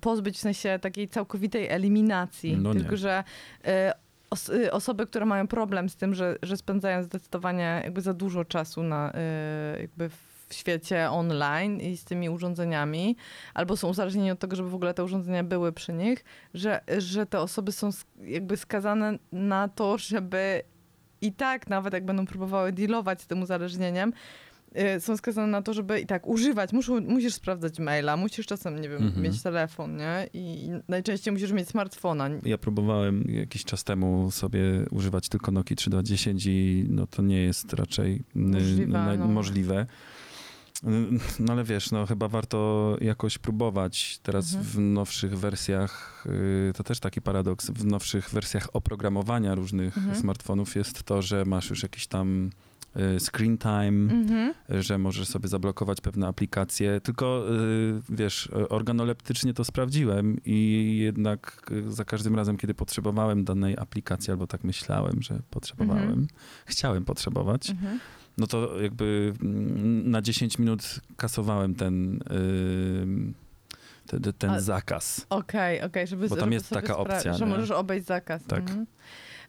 pozbyć w sensie takiej całkowitej eliminacji, No tylko że e, os- osoby, które mają problem z tym, że, że spędzają zdecydowanie jakby za dużo czasu na e, jakby w świecie online i z tymi urządzeniami, albo są uzależnieni od tego, żeby w ogóle te urządzenia były przy nich, że, że te osoby są jakby skazane na to, żeby i tak, nawet jak będą próbowały dealować z tym uzależnieniem, y, są skazane na to, żeby i tak używać. Muszą, musisz sprawdzać maila, musisz czasem, nie wiem, Mhm. mieć telefon, nie? I, najczęściej musisz mieć smartfona. Ja próbowałem jakiś czas temu sobie używać tylko Nokia 3210 i no to nie jest raczej Możliwe, naj- no. możliwe. No ale wiesz, no chyba warto jakoś próbować. Teraz Mhm. w nowszych wersjach, y, to też taki paradoks, w nowszych wersjach oprogramowania różnych Mhm. smartfonów jest to, że masz już jakiś tam y, screen time, Mhm. że możesz sobie zablokować pewne aplikacje. Tylko y, wiesz, organoleptycznie to sprawdziłem i jednak za każdym razem, kiedy potrzebowałem danej aplikacji, albo tak myślałem, że potrzebowałem, Mhm. chciałem potrzebować, Mhm. No to jakby mm, na 10 minut kasowałem ten, ten, ten A- zakaz. Okej, okej, żeby Bo tam żeby jest sobie taka opcja, Że nie? możesz obejść zakaz. Tak. Mhm.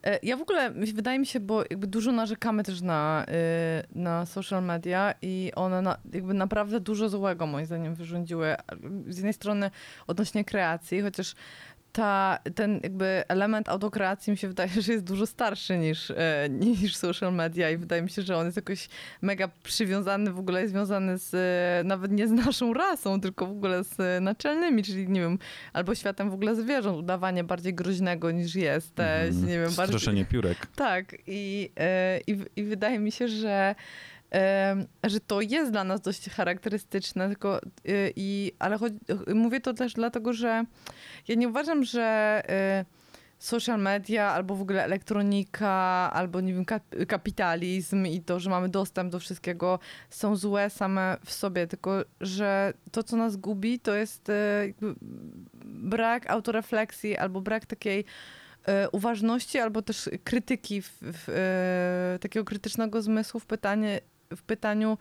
E, Ja w ogóle, wydaje mi się, bo jakby dużo narzekamy też na, y, na social media i one na, jakby naprawdę dużo złego moim zdaniem wyrządziły. Z jednej strony odnośnie kreacji, chociaż ta, ten jakby element autokreacji mi się wydaje, że jest dużo starszy niż, e, niż social media i wydaje mi się, że on jest jakoś mega przywiązany, w ogóle związany z, e, nawet nie z naszą rasą, tylko w ogóle z e, naczelnymi, czyli nie wiem, albo światem w ogóle zwierząt, udawanie bardziej groźnego niż jesteś, Mhm. nie wiem, bardziej... Stroszenie piórek. Tak, i, i, i wydaje mi się, że, że to jest dla nas dość charakterystyczne, tylko, e, i, ale chodzi, mówię to też dlatego, że ja nie uważam, że e, social media albo w ogóle elektronika, albo nie wiem, kap- kapitalizm i to, że mamy dostęp do wszystkiego są złe same w sobie, tylko że to, co nas gubi, to jest brak autorefleksji albo brak takiej uważności albo też krytyki, w, w, takiego krytycznego zmysłu w, pytanie, w pytaniu,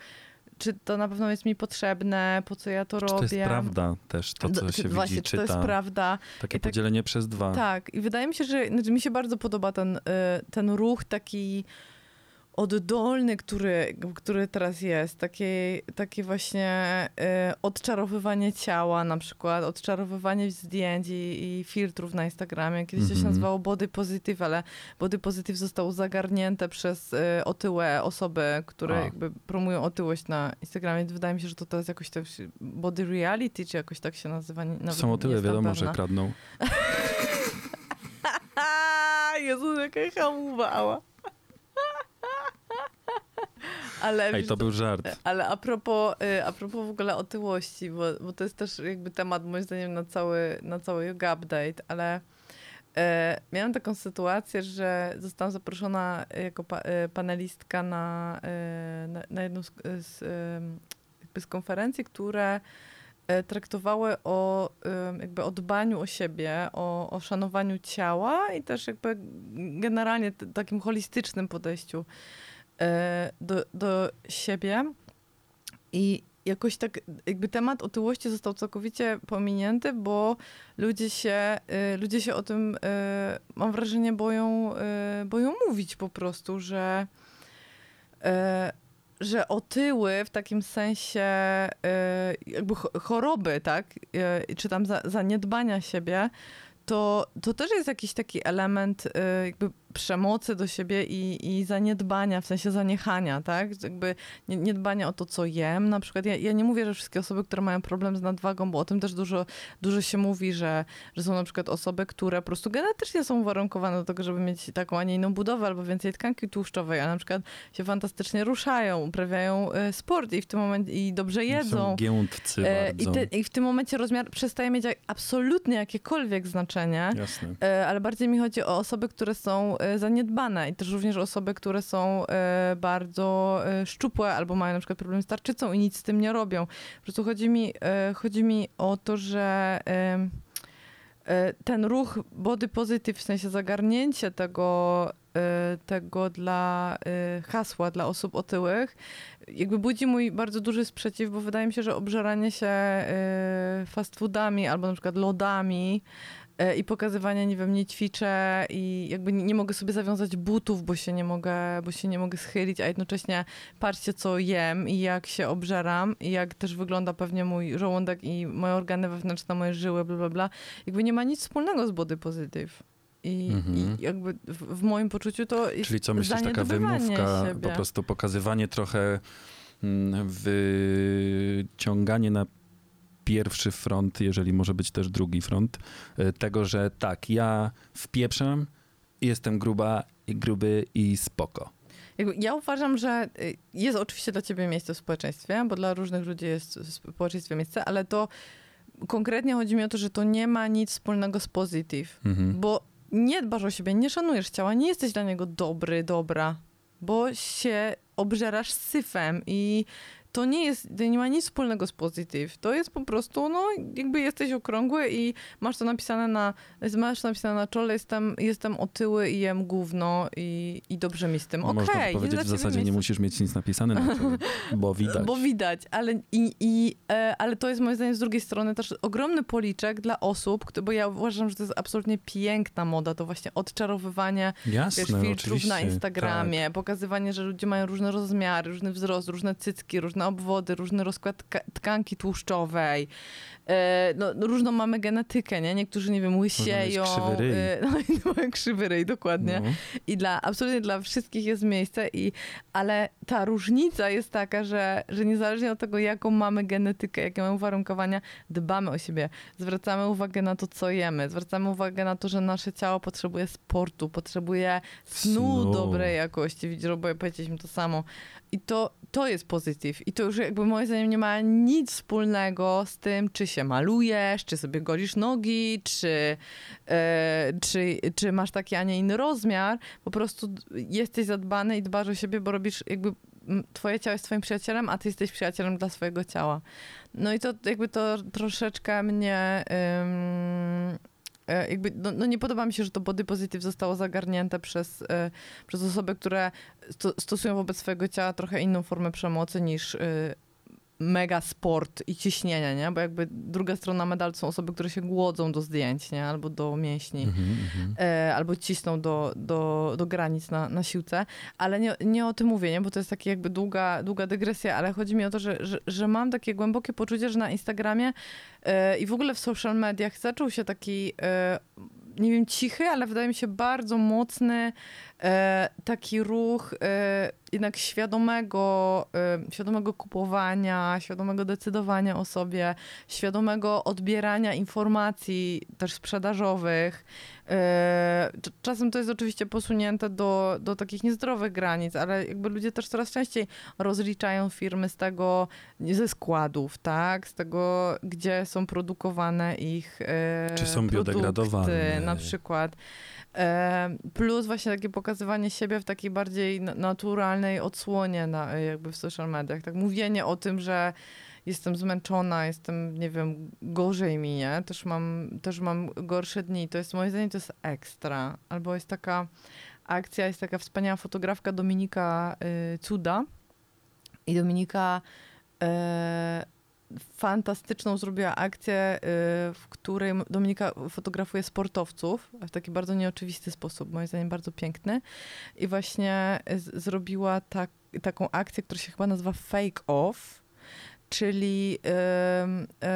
czy to na pewno jest mi potrzebne, po co ja to Czy robię. to jest prawda też, to co się Właśnie, widzi, czy to jest prawda. Takie I tak- podzielenie przez dwa. Tak, i wydaje mi się, że znaczy mi się bardzo podoba ten, y, ten ruch taki oddolny, który, który teraz jest, takie, takie właśnie y, odczarowywanie ciała na przykład, odczarowywanie zdjęć i, i filtrów na Instagramie. Kiedyś to się Mhm. nazywało body positive, ale body positive zostało zagarnięte przez y, otyłe osoby, które A. jakby promują otyłość na Instagramie. Wydaje mi się, że to teraz jakoś też body reality, czy jakoś tak się nazywa. Nawet Są o nie tyle jestem wiadomo, że pewna. kradną. A, Jezus, jaka hamowała. Ale, Ej, to był żart. ale a propos, y, a propos w ogóle otyłości, bo, bo to jest też jakby temat moim zdaniem na cały, na cały yoga update, ale e, miałam taką sytuację, że zostałam zaproszona jako pa, e, panelistka na, e, na, na jedną z, z, z konferencji, które traktowały o jakby o dbaniu o siebie, o, o szanowaniu ciała i też jakby generalnie takim holistycznym podejściu do, do siebie. I jakoś tak jakby temat otyłości został całkowicie pominięty, bo ludzie się, y, ludzie się o tym, y, mam wrażenie, boją, boją mówić po prostu, że, że otyły w takim sensie jakby cho- choroby, tak, czy tam za, zaniedbania siebie, to, to też jest jakiś taki element jakby przemocy do siebie i, i zaniedbania, w sensie zaniechania, tak? Jakby nie, niedbania o to, co jem. Na przykład ja, ja nie mówię, że wszystkie osoby, które mają problem z nadwagą, bo o tym też dużo, dużo się mówi, że, że są na przykład osoby, które po prostu genetycznie są uwarunkowane do tego, żeby mieć taką, a nie inną budowę albo więcej tkanki tłuszczowej, a na przykład się fantastycznie ruszają, uprawiają y, sport i w tym momencie i dobrze jedzą. Są giętcy E, I, bardzo. te, I w tym momencie rozmiar przestaje mieć absolutnie jakiekolwiek znaczenie. Jasne. E, ale bardziej mi chodzi o osoby, które są e, zaniedbane i też również osoby, które są e, bardzo e, szczupłe albo mają na przykład problem z tarczycą i nic z tym nie robią. Po prostu chodzi mi, e, chodzi mi o to, że e, e, ten ruch body positive, w sensie zagarnięcie tego, e, tego dla e, hasła dla osób otyłych, jakby budzi mój bardzo duży sprzeciw, bo wydaje mi się, że obżeranie się e, fast foodami albo na przykład lodami e, i pokazywanie, nie wiem, nie ćwiczę i jakby nie, mogę sobie zawiązać butów, bo się nie mogę, bo się nie mogę schylić, a jednocześnie patrzcie, co jem i jak się obżeram i jak też wygląda pewnie mój żołądek i moje organy wewnętrzne, moje żyły, bla, bla, bla. Jakby nie ma nic wspólnego z body positive. I, Mhm. i jakby w, w moim poczuciu to jest Czyli co myślisz, taka wymówka, siebie. po prostu pokazywanie trochę, mm, wyciąganie na pierwszy front, jeżeli może być też drugi front, e, tego, że tak, ja wpieprzam, jestem gruba i gruby i spoko. Ja uważam, że y, jest oczywiście dla ciebie miejsce w społeczeństwie, bo dla różnych ludzi jest w społeczeństwie miejsce, ale to konkretnie chodzi mi o to, że to nie ma nic wspólnego z positive, Mhm. bo nie dbasz o siebie, nie szanujesz ciała, nie jesteś dla niego dobry, dobra, bo się obżerasz syfem i to nie jest, to nie ma nic wspólnego z positive. To jest po prostu, no jakby jesteś okrągły i masz to napisane na, masz napisane na czole, jestem, jestem otyły i jem gówno i, i dobrze mi z tym. Okej, Można jest powiedzieć w zasadzie nie musisz mieć nic napisane na czole, bo widać. Bo widać, ale, i, i, e, ale to jest moim zdaniem z drugiej strony też ogromny policzek dla osób, bo ja uważam, że to jest absolutnie piękna moda, to właśnie odczarowywanie Jasne, wiesz, filtrów oczywiście. na Instagramie, Tak. pokazywanie, że ludzie mają różne rozmiary, różny wzrost, różne cycki, różne obwody, różny rozkład tka- tkanki tłuszczowej. E, no, no, różną mamy genetykę, nie? Niektórzy, nie wiem, łysieją. krzywy ryj. e, No i mają krzywy ryj, dokładnie. No. I dla, absolutnie dla wszystkich jest miejsce, i, ale ta różnica jest taka, że, że niezależnie od tego, jaką mamy genetykę, jakie mamy uwarunkowania, dbamy o siebie. Zwracamy uwagę na to, co jemy. Zwracamy uwagę na to, że nasze ciało potrzebuje sportu, potrzebuje snu, Snu. dobrej jakości. Widzisz, bo powiedzieliśmy to samo. I to, to jest pozytyw. I to już jakby moim zdaniem nie ma nic wspólnego z tym, czy się malujesz, czy sobie golisz nogi, czy, e, czy, czy masz taki, a nie inny rozmiar. Po prostu jesteś zadbany i dbasz o siebie, bo robisz jakby twoje ciało jest twoim przyjacielem, a ty jesteś przyjacielem dla swojego ciała. No i to jakby to troszeczkę mnie... e, jakby, no, no nie podoba mi się, że to body positive zostało zagarnięte przez, e, przez osoby, które sto, stosują wobec swojego ciała trochę inną formę przemocy niż, y, mega sport i ciśnienie, nie? Bo jakby druga strona medalu są osoby, które się głodzą do zdjęć, nie? Albo do mięśni. Mhm, mhm. E, albo cisną do, do, do granic na, na siłce. Ale nie, nie o tym mówię, nie? bo to jest taka jakby długa, długa dygresja, ale chodzi mi o to, że, że, że mam takie głębokie poczucie, że na Instagramie e, i w ogóle w social mediach zaczął się taki, e, nie wiem, cichy, ale wydaje mi się bardzo mocny e, taki ruch e, jednak świadomego, świadomego kupowania, świadomego decydowania o sobie, świadomego odbierania informacji też sprzedażowych. E, cz- Czasem to jest oczywiście posunięte do, do takich niezdrowych granic, ale jakby ludzie też coraz częściej rozliczają firmy z tego, ze składów, tak? Z tego, gdzie są produkowane ich e, Czy są produkty, biodegradowane. na przykład. E, Plus właśnie takie pokazywanie siebie w takiej bardziej na- naturalnej odsłonie na, jakby w social mediach. Tak mówienie o tym, że jestem zmęczona, jestem, nie wiem, gorzej mi, nie? Też mam, też mam gorsze dni. To jest, moim zdaniem, to jest ekstra. Albo jest taka akcja, jest taka wspaniała fotografka Dominika y, Cuda. I Dominika e, fantastyczną zrobiła akcję, y, w której Dominika fotografuje sportowców w taki bardzo nieoczywisty sposób, moim zdaniem bardzo piękny. I właśnie z- zrobiła tak, taką akcję, która się chyba nazywa Fake Off, czyli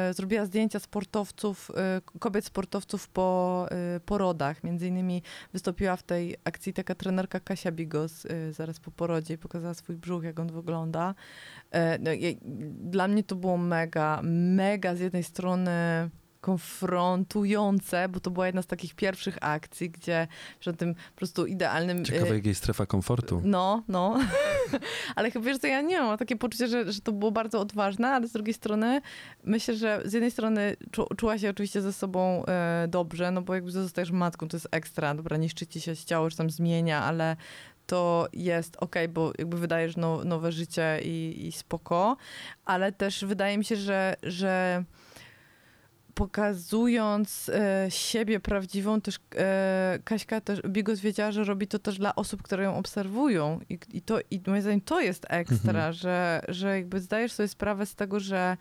y, zrobiła zdjęcia sportowców, y, kobiet sportowców po y, porodach. Między innymi wystąpiła w tej akcji taka trenerka Kasia Bigos zaraz po porodzie i pokazała swój brzuch, jak on wygląda. E, No, dla mnie to było mega, mega z jednej strony konfrontujące, bo to była jedna z takich pierwszych akcji, gdzie przy tym po prostu idealnym... e, Ciekawe, jak jej strefa komfortu. no, no. ale chyba wiesz, co ja nie mam takie poczucie, że, że to było bardzo odważne, ale z drugiej strony myślę, że z jednej strony czu, czuła się oczywiście ze sobą e, dobrze, no bo jakby zostajesz matką, to jest ekstra, dobra, niszczy ci się ciało, czy tam zmienia, ale to jest okej, bo jakby wydajesz no, nowe życie i, i spoko, ale też wydaje mi się, że, że pokazując e, siebie prawdziwą, też e, Kaśka też, Bigos wiedziała, że robi to też dla osób, które ją obserwują i, i to, i moim zdaniem to jest ekstra, Mhm. że, że jakby zdajesz sobie sprawę z tego, że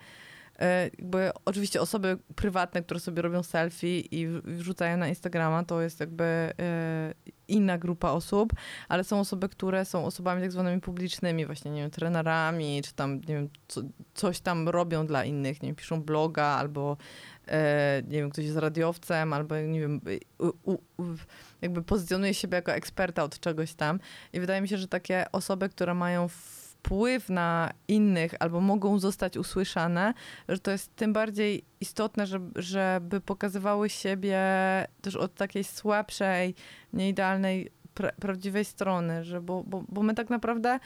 e, jakby oczywiście osoby prywatne, które sobie robią selfie i wrzucają na Instagrama, to jest jakby e, inna grupa osób, ale są osoby, które są osobami tak zwanymi publicznymi, właśnie, nie wiem, trenerami, czy tam, nie wiem, co, coś tam robią dla innych, nie wiem, piszą bloga, albo nie wiem, ktoś jest radiowcem, albo nie wiem, u, u, u, jakby pozycjonuje siebie jako eksperta od czegoś tam. I wydaje mi się, że takie osoby, które mają wpływ na innych albo mogą zostać usłyszane, że to jest tym bardziej istotne, żeby, żeby pokazywały siebie też od takiej słabszej, nieidealnej, pra, prawdziwej strony, że bo, bo, bo my tak naprawdę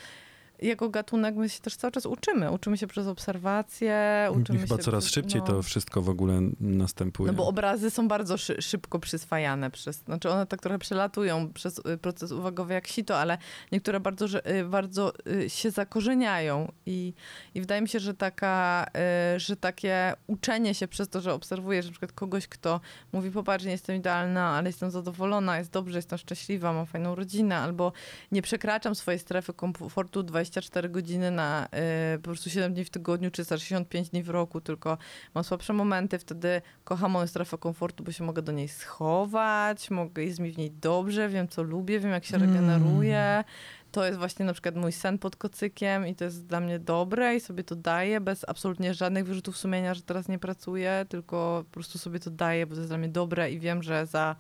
jako gatunek my się też cały czas uczymy. Uczymy się przez obserwacje, uczymy I chyba się coraz przez, szybciej no. to wszystko w ogóle następuje. No bo obrazy są bardzo szy szybko przyswajane przez, znaczy one tak trochę przelatują przez y, proces uwagowy jak sito, ale niektóre bardzo, y, bardzo y, się zakorzeniają i, i wydaje mi się, że taka, że takie uczenie się przez to, że obserwujesz na przykład kogoś, kto mówi popatrz, nie jestem idealna, ale jestem zadowolona, jest dobrze, jestem szczęśliwa, mam fajną rodzinę, albo nie przekraczam swojej strefy komfortu 24 godziny na y, po prostu 7 dni w tygodniu, czy 65 dni w roku, tylko mam słabsze momenty, wtedy kocham moją strefę komfortu, bo się mogę do niej schować, mogę, jest mi w niej dobrze, wiem co lubię, wiem jak się Mm. regeneruję. To jest właśnie na przykład mój sen pod kocykiem i to jest dla mnie dobre i sobie to daję bez absolutnie żadnych wyrzutów sumienia, że teraz nie pracuję, tylko po prostu sobie to daję, bo to jest dla mnie dobre i wiem, że za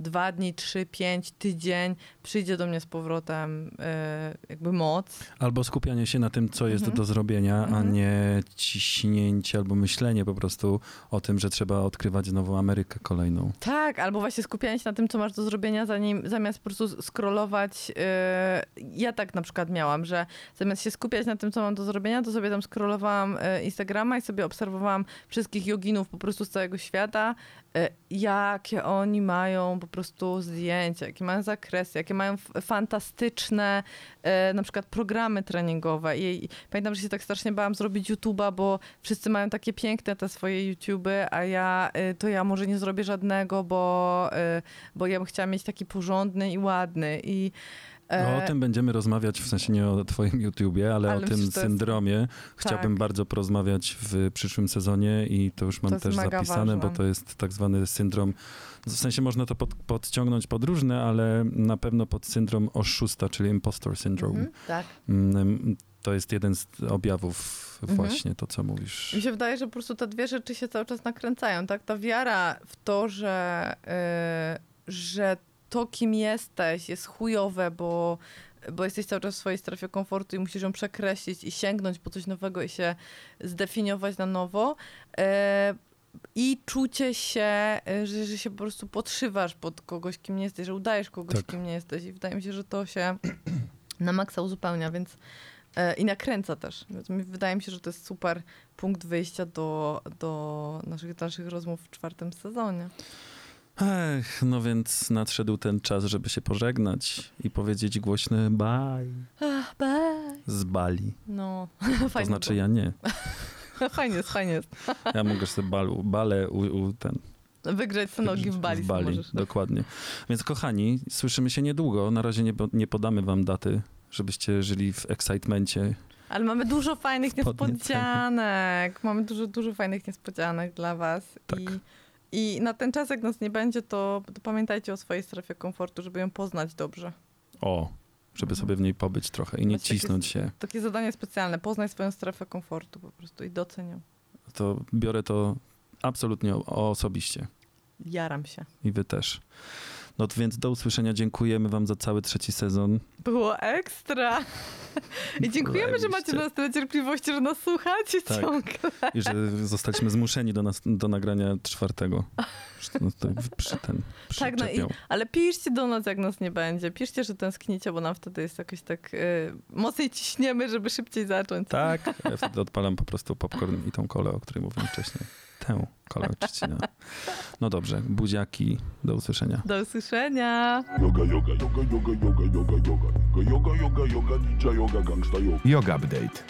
dwa dni, trzy, pięć, tydzień przyjdzie do mnie z powrotem e, jakby moc. Albo skupianie się na tym, co jest Mhm. do zrobienia, a Mhm. nie ciśnięcie albo myślenie po prostu o tym, że trzeba odkrywać nową Amerykę kolejną. Tak, albo właśnie skupianie się na tym, co masz do zrobienia, zanim, zamiast po prostu scrollować. Yy, ja tak na przykład miałam, że zamiast się skupiać na tym, co mam do zrobienia, to sobie tam scrollowałam yy, Instagrama i sobie obserwowałam wszystkich joginów po prostu z całego świata, yy, jakie oni mają po prostu zdjęcia, jakie mają zakresy, jakie mają fantastyczne yy, na przykład programy treningowe. I, I pamiętam, że się tak strasznie bałam zrobić YouTube'a, bo wszyscy mają takie piękne te swoje YouTuby, a ja, y, to ja może nie zrobię żadnego, bo, y, bo ja bym chciała mieć taki porządny i ładny. I E, No, o tym będziemy rozmawiać, w sensie nie o twoim YouTubie, ale, Ale o tym myślę, jest- syndromie. Chciałbym Tak. bardzo porozmawiać w przyszłym sezonie i to już mam To też zapisane, bo ważne. to jest tak zwany syndrom, w sensie można to pod, podciągnąć pod różne, ale na pewno pod syndrom oszusta, czyli impostor syndrome. mhm, tak. Mm, To jest jeden z objawów Mhm. właśnie to, co mówisz. Mi się wydaje, że po prostu te dwie rzeczy się cały czas nakręcają, tak? Ta wiara w to, że, yy, że to, kim jesteś, jest chujowe, bo, bo jesteś cały czas w swojej strefie komfortu i musisz ją przekreślić i sięgnąć po coś nowego i się zdefiniować na nowo. Yy, I czucie się, że, że się po prostu podszywasz pod kogoś, kim nie jesteś, że udajesz kogoś, Tak. kim nie jesteś. I wydaje mi się, że to się na maksa uzupełnia, więc e, i nakręca też. Wydaje mi się, że to jest super punkt wyjścia do, do naszych dalszych rozmów w czwartym sezonie. Ech, no więc nadszedł ten czas, żeby się pożegnać i powiedzieć głośny bye Ach, bye. z Bali. No, To fajnie. znaczy było. ja nie. Fajnie jest, fajnie jest. Ja mogę sobie balu, balę u, u ten, Wygrzeć te nogi w bali, w Bali. Dokładnie. Więc kochani, słyszymy się niedługo. Na razie nie, nie podamy wam daty, żebyście żyli w excitemencie. Ale mamy dużo fajnych niespodzianek. Mamy dużo, dużo fajnych niespodzianek dla was. Tak. I, I na ten czas, jak nas nie będzie, to, to pamiętajcie o swojej strefie komfortu, żeby ją poznać dobrze. O, żeby sobie w niej pobyć trochę i nie Właśnie takie cisnąć się. Takie zadanie specjalne. Poznaj swoją strefę komfortu po prostu i doceń ją. To biorę to absolutnie osobiście. Jaram się. I wy też. No to więc do usłyszenia. Dziękujemy wam za cały trzeci sezon. Było ekstra. I dziękujemy, że macie nas tyle cierpliwości, że nas słuchacie Tak. ciągle. I że zostaliśmy zmuszeni do, nas, do nagrania czwartego. No, to przy ten Tak, no i-. Ale piszcie do nas, jak nas nie będzie. Piszcie, że tęsknicie, bo nam wtedy jest jakoś tak y, mocniej ciśniemy, żeby szybciej zacząć. Tak, ja wtedy odpalam po prostu popcorn i tą kolę, o której mówiłem wcześniej. Tę kolę oczywiście. No dobrze, buziaki, do usłyszenia. Do usłyszenia. Yoga, yoga, yoga, yoga, yoga, yoga, yoga. Yoga, yoga, yoga, yoga, ninja yoga, gangsta yoga. Yoga Update.